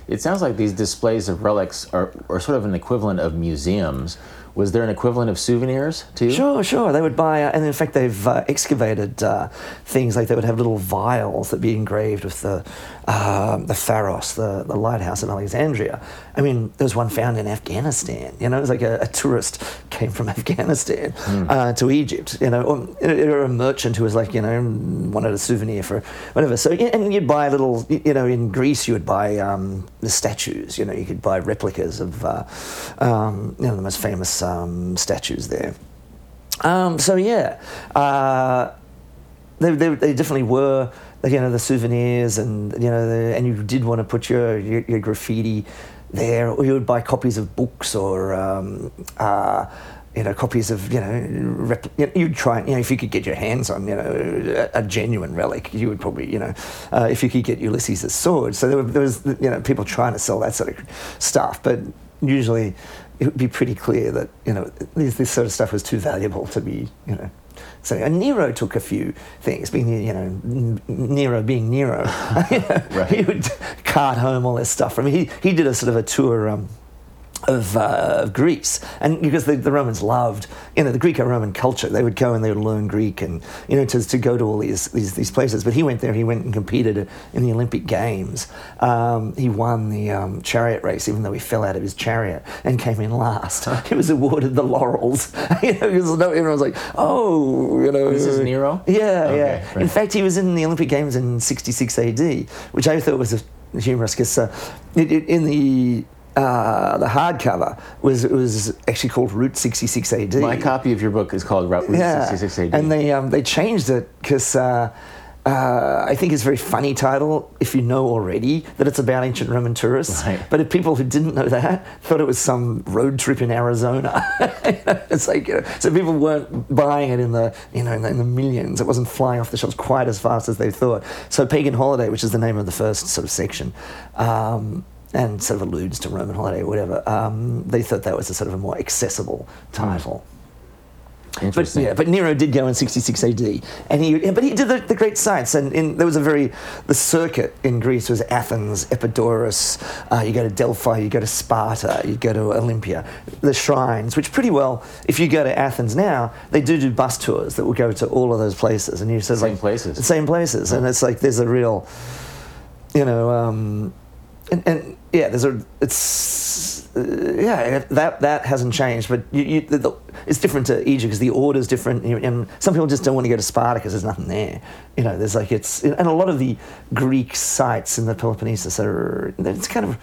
It sounds like these displays of relics are, are sort of an equivalent of museums. Was there an equivalent of souvenirs too? Sure, sure. They would buy, uh, and in fact, they've uh, excavated uh, things like they would have little vials that be engraved with the uh, the Pharos, the, the lighthouse in Alexandria. I mean, there was one found in Afghanistan. You know, it was like a, a tourist came from <laughs> Afghanistan uh, to Egypt. You know, or, or a merchant who was like, you know, wanted a souvenir for whatever. So, and you'd buy a little. You know, in Greece, you would buy um, the statues. You know, you could buy replicas of, uh, um, you know, the most famous um, statues there. Um, so yeah, uh, they, they, they definitely were you know the souvenirs and you know the, and you did want to put your, your, your graffiti there or you would buy copies of books or um, uh, you know copies of you know rep, you'd try you know if you could get your hands on you know a, a genuine relic you would probably you know uh, if you could get Ulysses' sword so there, were, there was you know people trying to sell that sort of stuff but usually it would be pretty clear that you know this, this sort of stuff was too valuable to be you know so and Nero took a few things, being you know Nero being Nero, you <laughs> know, Right. he would cart home all this stuff. I mean, he he did a sort of a tour. Um, of, uh, of Greece, and because the, the Romans loved, you know, the Greco-Roman culture, they would go and they would learn Greek, and you know, to, to go to all these, these these places. But he went there. He went and competed in the Olympic Games. Um, he won the um, chariot race, even though he fell out of his chariot and came in last. He was awarded the laurels. <laughs> you know, because no, everyone was like, "Oh, you know." This is Nero? Yeah, Okay, yeah. right. In fact, he was in the Olympic Games in 66 AD, which I thought was a, humorous because uh, in the uh, the hardcover was it was actually called Route 66 AD. My copy of your book is called Route yeah, 66 AD. and they um, they changed it because. Uh, uh, I think it's a very funny title if you know already that it's about ancient Roman tourists. Right. But if people who didn't know that thought it was some road trip in Arizona, <laughs> it's like you know, so people weren't buying it in the you know in the, in the millions. It wasn't flying off the shelves quite as fast as they thought. So Pagan Holiday, which is the name of the first sort of section. Um, and sort of alludes to Roman holiday or whatever. Um, they thought that was a sort of a more accessible title. But Interesting. yeah, but Nero did go in 66 AD, and he but he did the, the great sites, and in, there was a very the circuit in Greece was Athens, Epidaurus. Uh, you go to Delphi, you go to Sparta, you go to Olympia, the shrines, which pretty well, if you go to Athens now, they do do bus tours that will go to all of those places, and you said Same like places. same places, and it's like there's a real, you know, um, and, and yeah, there's a it's uh, yeah that that hasn't changed, but you, you, the, the, it's different to Egypt because the order's different, and, and some people just don't want to go to Sparta because there's nothing there. You know, there's like it's and a lot of the Greek sites in the Peloponnesus are it's kind of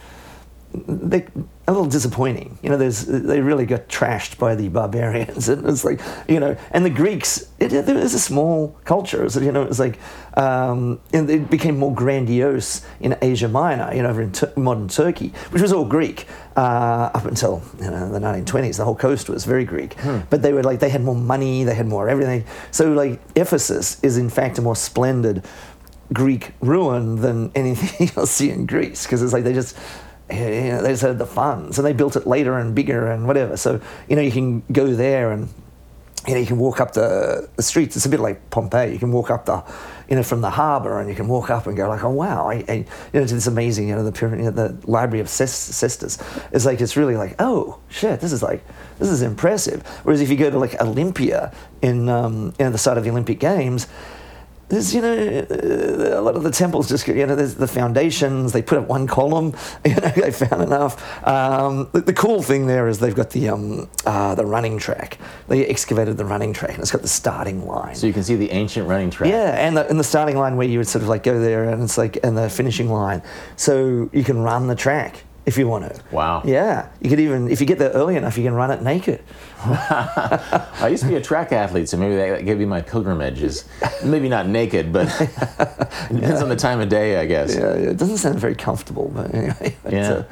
they a little disappointing. You know, there's they really got trashed by the barbarians, <laughs> and it's like you know, and the Greeks. It, it was a small culture, so you know, it was like, um, and it became more grandiose in Asia Minor, you know, over in modern Turkey, which was all Greek uh, up until you know the 1920s. The whole coast was very Greek, but they were like they had more money, they had more everything. So like Ephesus is in fact a more splendid Greek ruin than anything <laughs> you'll see in Greece because it's like they just you know, they just had the funds and they built it later and bigger and whatever. So you know you can go there and you know you can walk up the, the streets. It's a bit like Pompeii. You can walk up the you know from the harbour and you can walk up and go like oh wow I, I you know to this amazing you know the pyramid you know, the library of Celsus. It's like it's really like oh shit this is like this is impressive. Whereas if you go to like Olympia in um, you know the site of the Olympic Games there's you know a lot of the temples just you know there's the foundations they put up one column <laughs> you know they found enough um, the, the cool thing there is they've got the um, uh, the running track they excavated the running track and it's got the starting line so you can see the ancient running track. yeah, and the, and the starting line where you would sort of like go there, and it's like, and the finishing line, so you can run the track if you want to. Wow. Yeah, you could even if you get there early enough, you can run it naked. <laughs> I used to be a track athlete, so maybe that could be my pilgrimage. Is maybe not naked, but <laughs> it depends on the time of day, I guess. Yeah, yeah, it doesn't sound very comfortable, but anyway. <laughs> Yeah. uh,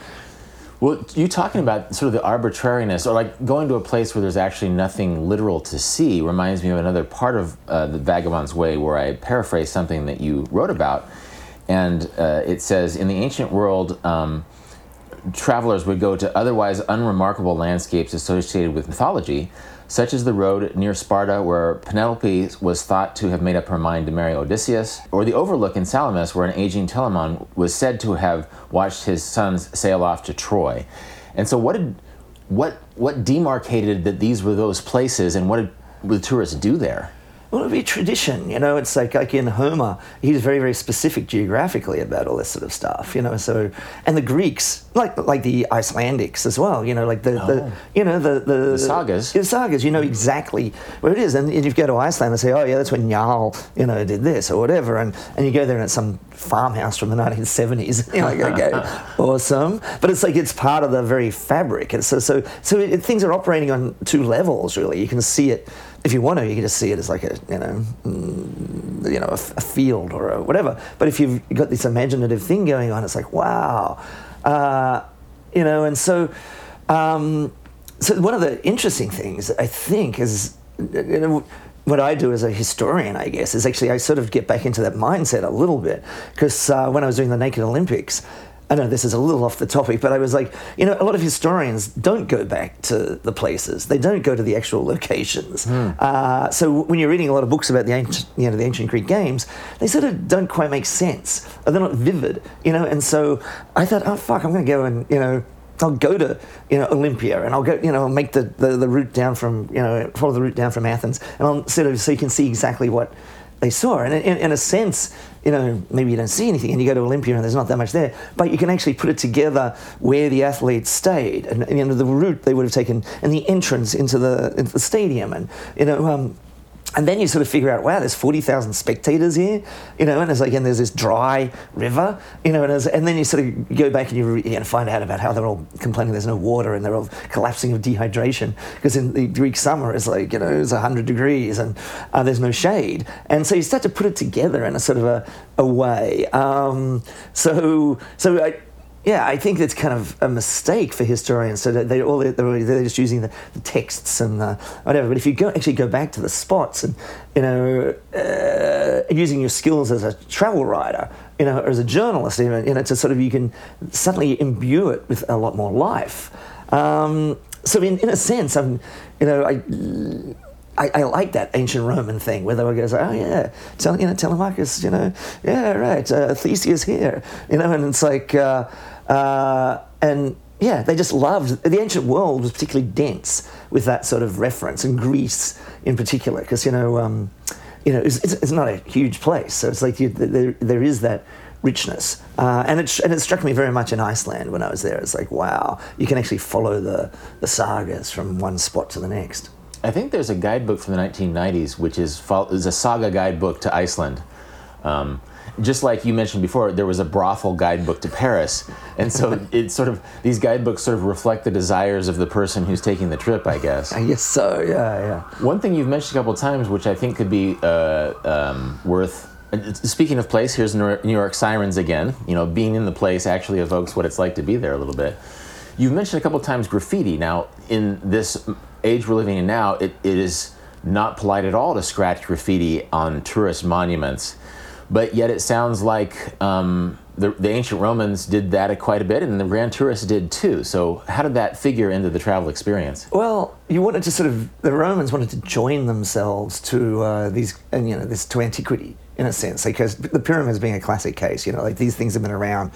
Well, you talking about sort of the arbitrariness, or like going to a place where there's actually nothing literal to see, reminds me of another part of uh, the Vagabond's Way where I paraphrase something that you wrote about, and uh, it says, "In the ancient world." Um, travelers would go to otherwise unremarkable landscapes associated with mythology, such as the road near Sparta where Penelope was thought to have made up her mind to marry Odysseus, or the overlook in Salamis where an aging Telamon was said to have watched his sons sail off to Troy. And so, what did what what demarcated that these were those places, and what did the tourists do there? Well, it'd be tradition, you know. It's like like in Homer, he's very very specific geographically about all this sort of stuff, you know. So, and the Greeks, like like the Icelandics as well, you know, like the, the Oh. you know the the, The sagas. the sagas, you know mm. exactly where it is, and if you go to Iceland and say, oh yeah, that's when Jarl, you know, did this or whatever, and and you go there and it's some farmhouse from the 1970s, <laughs> you're like, okay, <laughs> awesome, but it's like it's part of the very fabric, and so so so it, things are operating on two levels really. You can see it if you want to, you can just see it as like a you know mm, you know a, a field or a whatever. But if you've got this imaginative thing going on, it's like wow, uh, you know. And so, um, so one of the interesting things I think is you know, what I do as a historian, I guess, is actually I sort of get back into that mindset a little bit because uh, when I was doing the Naked Olympics. I know this is a little off the topic, but I was like, you know, a lot of historians don't go back to the places; they don't go to the actual locations. Uh, so when you're reading a lot of books about the ancient, you know, the ancient Greek games, they sort of don't quite make sense. Or they're not vivid, you know. And so I thought, oh fuck, I'm going to go and you know I'll go to you know Olympia and I'll go you know make the, the, the route down from you know follow the route down from Athens and I'll sort of so you can see exactly what they saw and in, in a sense you know maybe you don't see anything and you go to Olympia and there's not that much there but you can actually put it together where the athletes stayed. And, and you know the route they would have taken and the entrance into the into the stadium. And you know um, and then you sort of figure out, wow, there's 40,000 spectators here, you know, and it's like, and there's this dry river, you know, and, and then you sort of go back and you, re- know, find out about how they're all complaining there's no water and they're all collapsing of dehydration because in the Greek summer it's like, you know, it's 100 degrees and uh, there's no shade. And so you start to put it together in a sort of a, a way. Um, so, so I, yeah, I think that's kind of a mistake for historians. So they all they're, they're just using the, the texts and the whatever. But if you go actually go back to the spots and you know uh, using your skills as a travel writer, you know, or as a journalist, even you know, to sort of you can suddenly imbue it with a lot more life. Um, so in, in a sense, I'm you know I. I, I like that ancient Roman thing where they would go, oh yeah, tell you know Telemachus, you know, yeah right, uh, Theseus here, you know, and it's like, uh, uh, and yeah, they just loved the ancient world was particularly dense with that sort of reference, and Greece in particular, because you know, um, you know, it's, it's, it's not a huge place, so it's like you, there there is that richness, uh, and it and it struck me very much in Iceland when I was there. It's like wow, you can actually follow the the sagas from one spot to the next. I think there's a guidebook from the 1990s, which is is a saga guidebook to Iceland. Um, just like you mentioned before, there was a brothel guidebook to Paris, and so <laughs> it's sort of these guidebooks sort of reflect the desires of the person who's taking the trip, I guess. I guess so. Yeah, yeah. One thing you've mentioned a couple of times, which I think could be uh, um, worth. uh, Speaking of place, here's New York- New York Sirens again. You know, being in the place actually evokes what it's like to be there a little bit. You've mentioned a couple of times graffiti. Now, in this age we're living in now, it, it is not polite at all to scratch graffiti on tourist monuments. But yet it sounds like um, the, the ancient Romans did that quite a bit, and the grand tourists did too. So, how did that figure into the travel experience? Well, you wanted to sort of the Romans wanted to join themselves to uh, these, and you know, this to antiquity in a sense, because the pyramids being a classic case. You know, like these things have been around.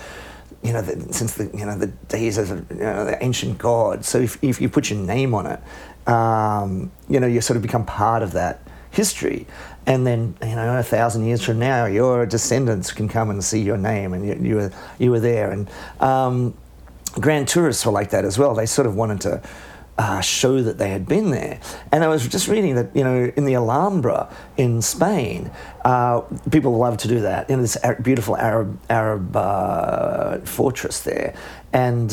You know, the, since the you know the days of you know, the ancient gods. So if, if you put your name on it, um, you know, you sort of become part of that history. And then, you know, a thousand years from now, your descendants can come and see your name, and you, you were you were there. And um, grand tourists were like that as well. They sort of wanted to uh, show that they had been there. And I was just reading that, you know, in the Alhambra in Spain, uh, people love to do that in this beautiful Arab Arab uh, fortress there, and.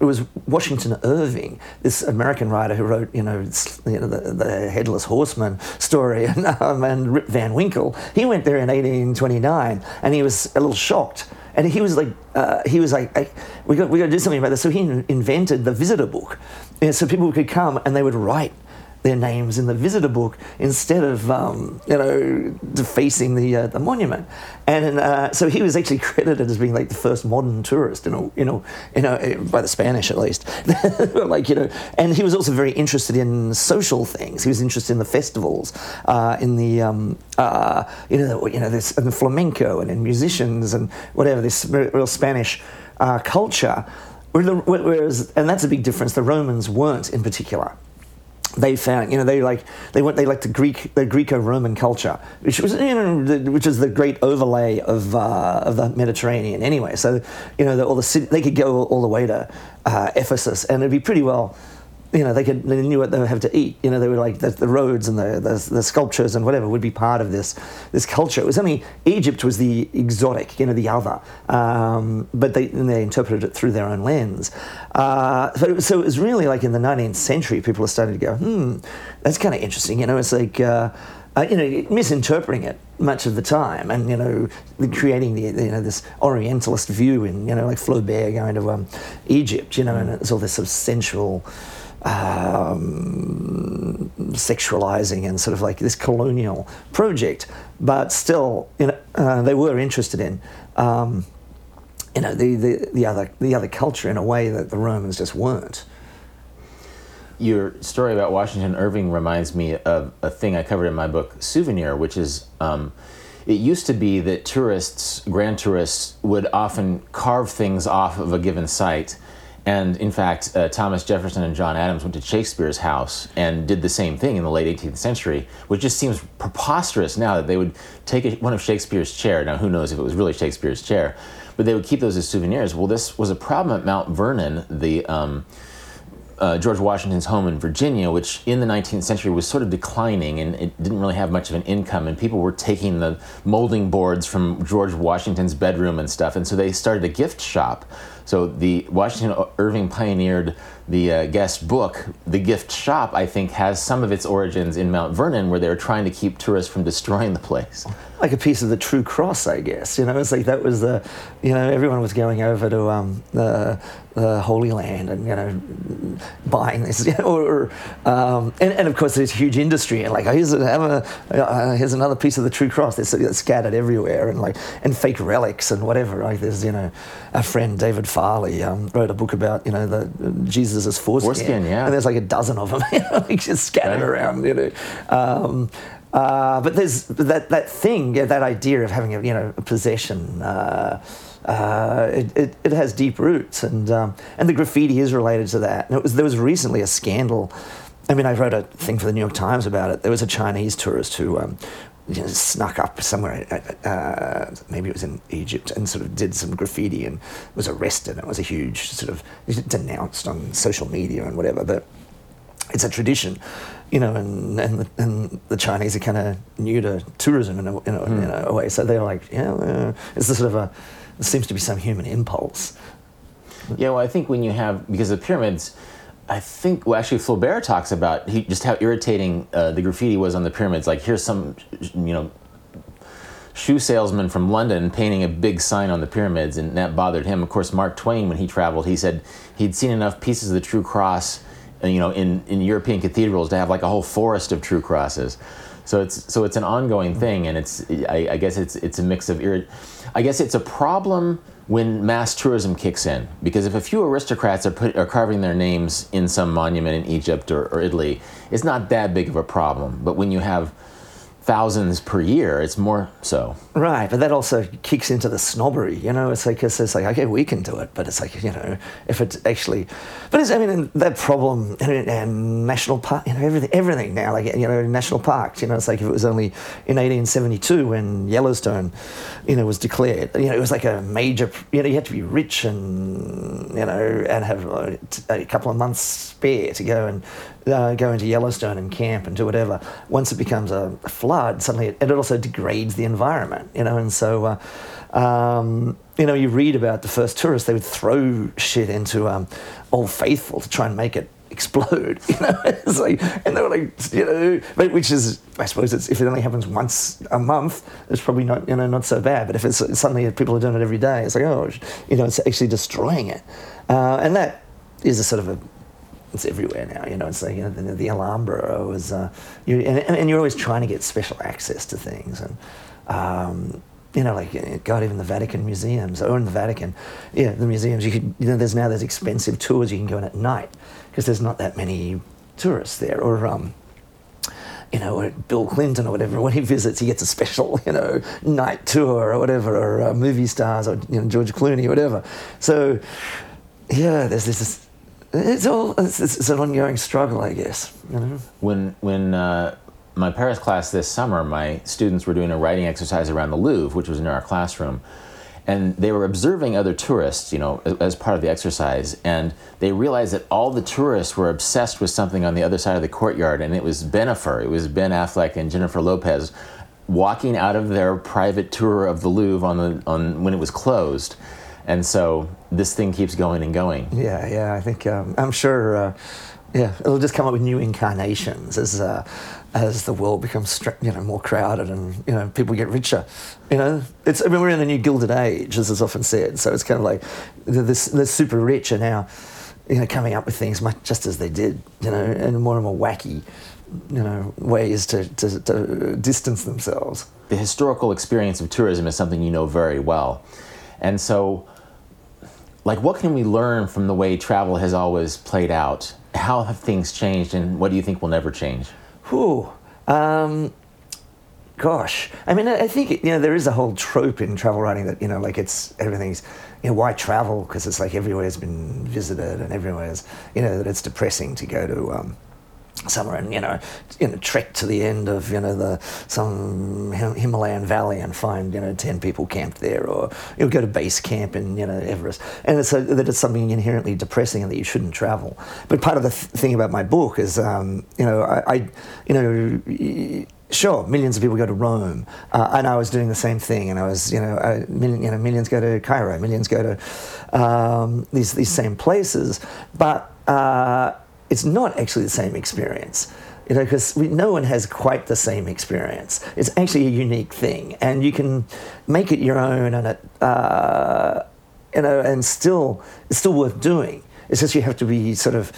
It was Washington Irving, this American writer who wrote, you know, you know the, the Headless Horseman story, <laughs> and, um, and Rip Van Winkle. He went there in 1829, and he was a little shocked. And he was like, uh, he was like, I, we got we got to do something about this. So he in- invented the visitor book, and so people could come and they would write their names in the visitor book instead of um, you know defacing the uh, the monument. And uh, so he was actually <laughs> credited as being like the first modern tourist, you know, you know, you know, by the Spanish at least. <laughs> like you know, and he was also very interested in social things. He was interested in the festivals, uh, in the um, uh, you know, you know, this and the flamenco and in musicians and whatever this real Spanish uh, culture. Whereas, and that's a big difference. The Romans weren't in particular they found, you know, they like they went they like the Greek the Greco-Roman culture, which was you know the, which is the great overlay of uh, of the Mediterranean anyway. So you know the, all the city, they could go all the way to uh, Ephesus, and it'd be pretty well you know, they could they knew what they would have to eat. You know, they were like the, the roads and the, the, the sculptures and whatever would be part of this this culture. It was only Egypt was the exotic, you know, the other, um, but they they interpreted it through their own lens. Uh, so, so it was really like in the 19th century, people are starting to go, hmm, that's kind of interesting. You know, it's like. Uh, uh, you know, misinterpreting it much of the time, and you know, creating the you know this Orientalist view, in you know, like Flaubert going to um, Egypt, you know, and it's all this sort of sensual, um, sexualizing and sort of like this colonial project, but still, you know, uh, they were interested in, um, you know, the, the, the other the other culture in a way that the Romans just weren't. Your story about Washington Irving reminds me of a thing I covered in my book Souvenir, which is. Um, it used to be that tourists, grand tourists, would often carve things off of a given site and in fact, uh, Thomas Jefferson and John Adams went to Shakespeare's house and did the same thing in the late 18th century, which just seems preposterous now that they would take a, one of Shakespeare's chair. Now, who knows if it was really Shakespeare's chair, but they would keep those as souvenirs. Well, this was a problem at Mount Vernon, the um, uh, George Washington's home in Virginia, which in the 19th century was sort of declining and it didn't really have much of an income. And people were taking the molding boards from George Washington's bedroom and stuff. And so they started a gift shop so the Washington Irving pioneered the uh, guest book, The Gift Shop, I think, has some of its origins in Mount Vernon, where they were trying to keep tourists from destroying the place. Like a piece of the True Cross, I guess. You know, it's like that was the, you know, everyone was going over to um, the, the Holy Land and you know, buying this, <laughs> you know, or, um, and, and of course there's huge industry and like here's a, uh, here's another piece of the True Cross. They're scattered everywhere and like and fake relics and whatever. Like there's you know, a friend David Farley um, wrote a book about you know the Jesus' foreskin. Foreskin, yeah. And there's like a dozen of them, <laughs> you know, like just scattered right. around, you know. Um, uh, but there's that that thing, yeah, that idea of having a you know a possession. Uh, uh, it, it, it, has deep roots, and um, and the graffiti is related to that. And it was there was recently a scandal. I mean, I wrote a thing for the New York Times about it. There was a Chinese tourist who um, you know, snuck up somewhere, uh, uh, maybe it was in Egypt, and sort of did some graffiti and was arrested. It was a huge sort of denounced on social media and whatever. But it's a tradition, you know, and and the, and the Chinese are kind of new to tourism in a, in a, mm. in a, way. So they're like, yeah, uh, it's a sort of a, there seems to be some human impulse. Yeah, well, I think when you have because the pyramids I think well actually Flaubert talks about he just how irritating uh, the graffiti was on the pyramids. Like here's some you know shoe salesman from London painting a big sign on the pyramids, and that bothered him. Of course, Mark Twain when he traveled, he said he'd seen enough pieces of the True Cross, uh, you know, in in European cathedrals to have like a whole forest of True Crosses. So it's so it's an ongoing thing, and it's I, I guess it's it's a mix of irrit. I guess it's a problem when mass tourism kicks in. Because if a few aristocrats are, put, are carving their names in some monument in Egypt or, or Italy, it's not that big of a problem. But when you have thousands per year. It's more so. Right, but that also kicks into the snobbery. You know, it's like it's, it's like okay, we can do it, but it's like you know, if it's actually, but it's I mean that problem and, and national park, you know, everything, everything now like you know, national parks. You know, it's like if it was only in 1872 when Yellowstone, you know, was declared. You know, it was like a major. You know, you had to be rich and you know and have uh, a couple of months spare to go and uh, go into Yellowstone and camp and do whatever. Once it becomes a, flood, suddenly it, it, also degrades the environment, you know. And so, uh, um, you know, you read about the first tourists; they would throw shit into um, Old Faithful to try and make it explode. <laughs> You know, it's like, and they were like, you know, which is, I suppose, it's, if it only happens once a month, it's probably not, you know, not so bad. But if it's suddenly people are doing it every day, it's like, oh, you know, it's actually destroying it, uh, and that is a sort of a it's everywhere now. You know, it's like you know, the, the Alhambra was, uh, you, and, and you're always trying to get special access to things, and um, you know, like God, even the Vatican museums, or in the Vatican, yeah, the museums. You could, you know, there's now there's expensive tours you can go on at night because there's not that many tourists there, or um, you know, Bill Clinton or whatever, <laughs> when he visits, he gets a special, <laughs> you know, night tour or whatever, or uh, movie stars or you know, George Clooney, or whatever. So, yeah, there's this. It's all it's, it's an ongoing struggle, I guess. You know? When when uh, my Paris class this summer, my students were doing a writing exercise around the Louvre, which was in our classroom, and they were observing other tourists, you know, as part of the exercise, and they realized that all the tourists were obsessed with something on the other side of the courtyard, and it was Bennifer, it was Ben Affleck and Jennifer Lopez walking out of their private tour of the Louvre on the on when it was closed, and so this thing keeps going and going. Yeah, yeah, I think um, I'm sure. Uh, yeah, it'll just come up with new incarnations as uh, as the world becomes you know more crowded and you know people get richer. You know, it's I mean we're in a new gilded age, as is often said. So it's kind of like the, the, the super rich are now you know coming up with things much just as they did. You know, and more and more wacky you know ways to, to, to distance themselves. The historical experience of tourism is something you know very well, and so like what can we learn from the way travel has always played out how have things changed and what do you think will never change Whew. Um, gosh, I mean, I think you know there is a whole trope in travel writing that you know, like it's everything's, you know, why travel? Because it's like everywhere's been visited and everywhere's, you know, that it's depressing to go to. Um, somewhere and you know, you know, trek to the end of you know the some Himalayan valley and find you know ten people camped there, or you'll go to base camp in you know Everest, and it's a, that it's something inherently depressing and that you shouldn't travel. But part of the th- thing about my book is, um, you know, I, I, you know. Sure, millions of people go to Rome, uh, and I was doing the same thing. And I was, you know, million, you know, millions go to Cairo, millions go to um, these these same places. But uh, it's not actually the same experience you know, because no one has quite the same experience. It's actually a unique thing, and you can make it your own, and it, uh, you know, and still, it's still worth doing. It's just you have to be sort of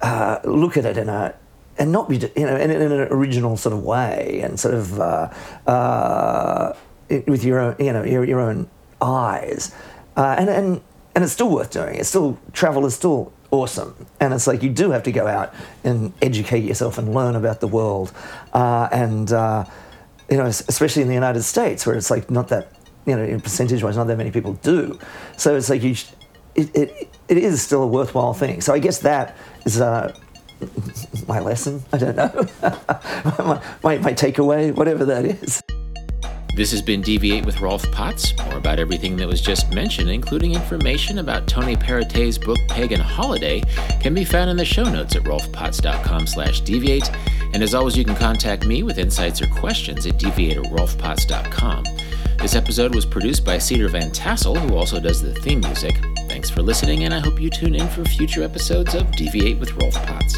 uh, look at it in a and not be, you know, in, in an original sort of way, and sort of uh, uh with your own, you know, your, your own eyes, uh, and and and it's still worth doing. It's still travel is still awesome. And it's like you do have to go out and educate yourself and learn about the world. Uh, and, uh, you know, especially in the United States where it's like not that, you know, percentage wise, not that many people do. So it's like you, it, it, it is still a worthwhile thing. So I guess that is, uh, <laughs> my lesson. I don't know. <laughs> my, my, my takeaway, whatever that is. This has been Deviate with Rolf Potts. More about everything that was just mentioned, including information about Tony Perrottet's book Pagan Holiday, can be found in the show notes at rolfpotts.com slash deviate. And as always, you can contact me with insights or questions at deviate at rolfpotts.com. This episode was produced by Cedar Van Tassel, who also does the theme music. Thanks for listening, and I hope you tune in for future episodes of Deviate with Rolf Potts.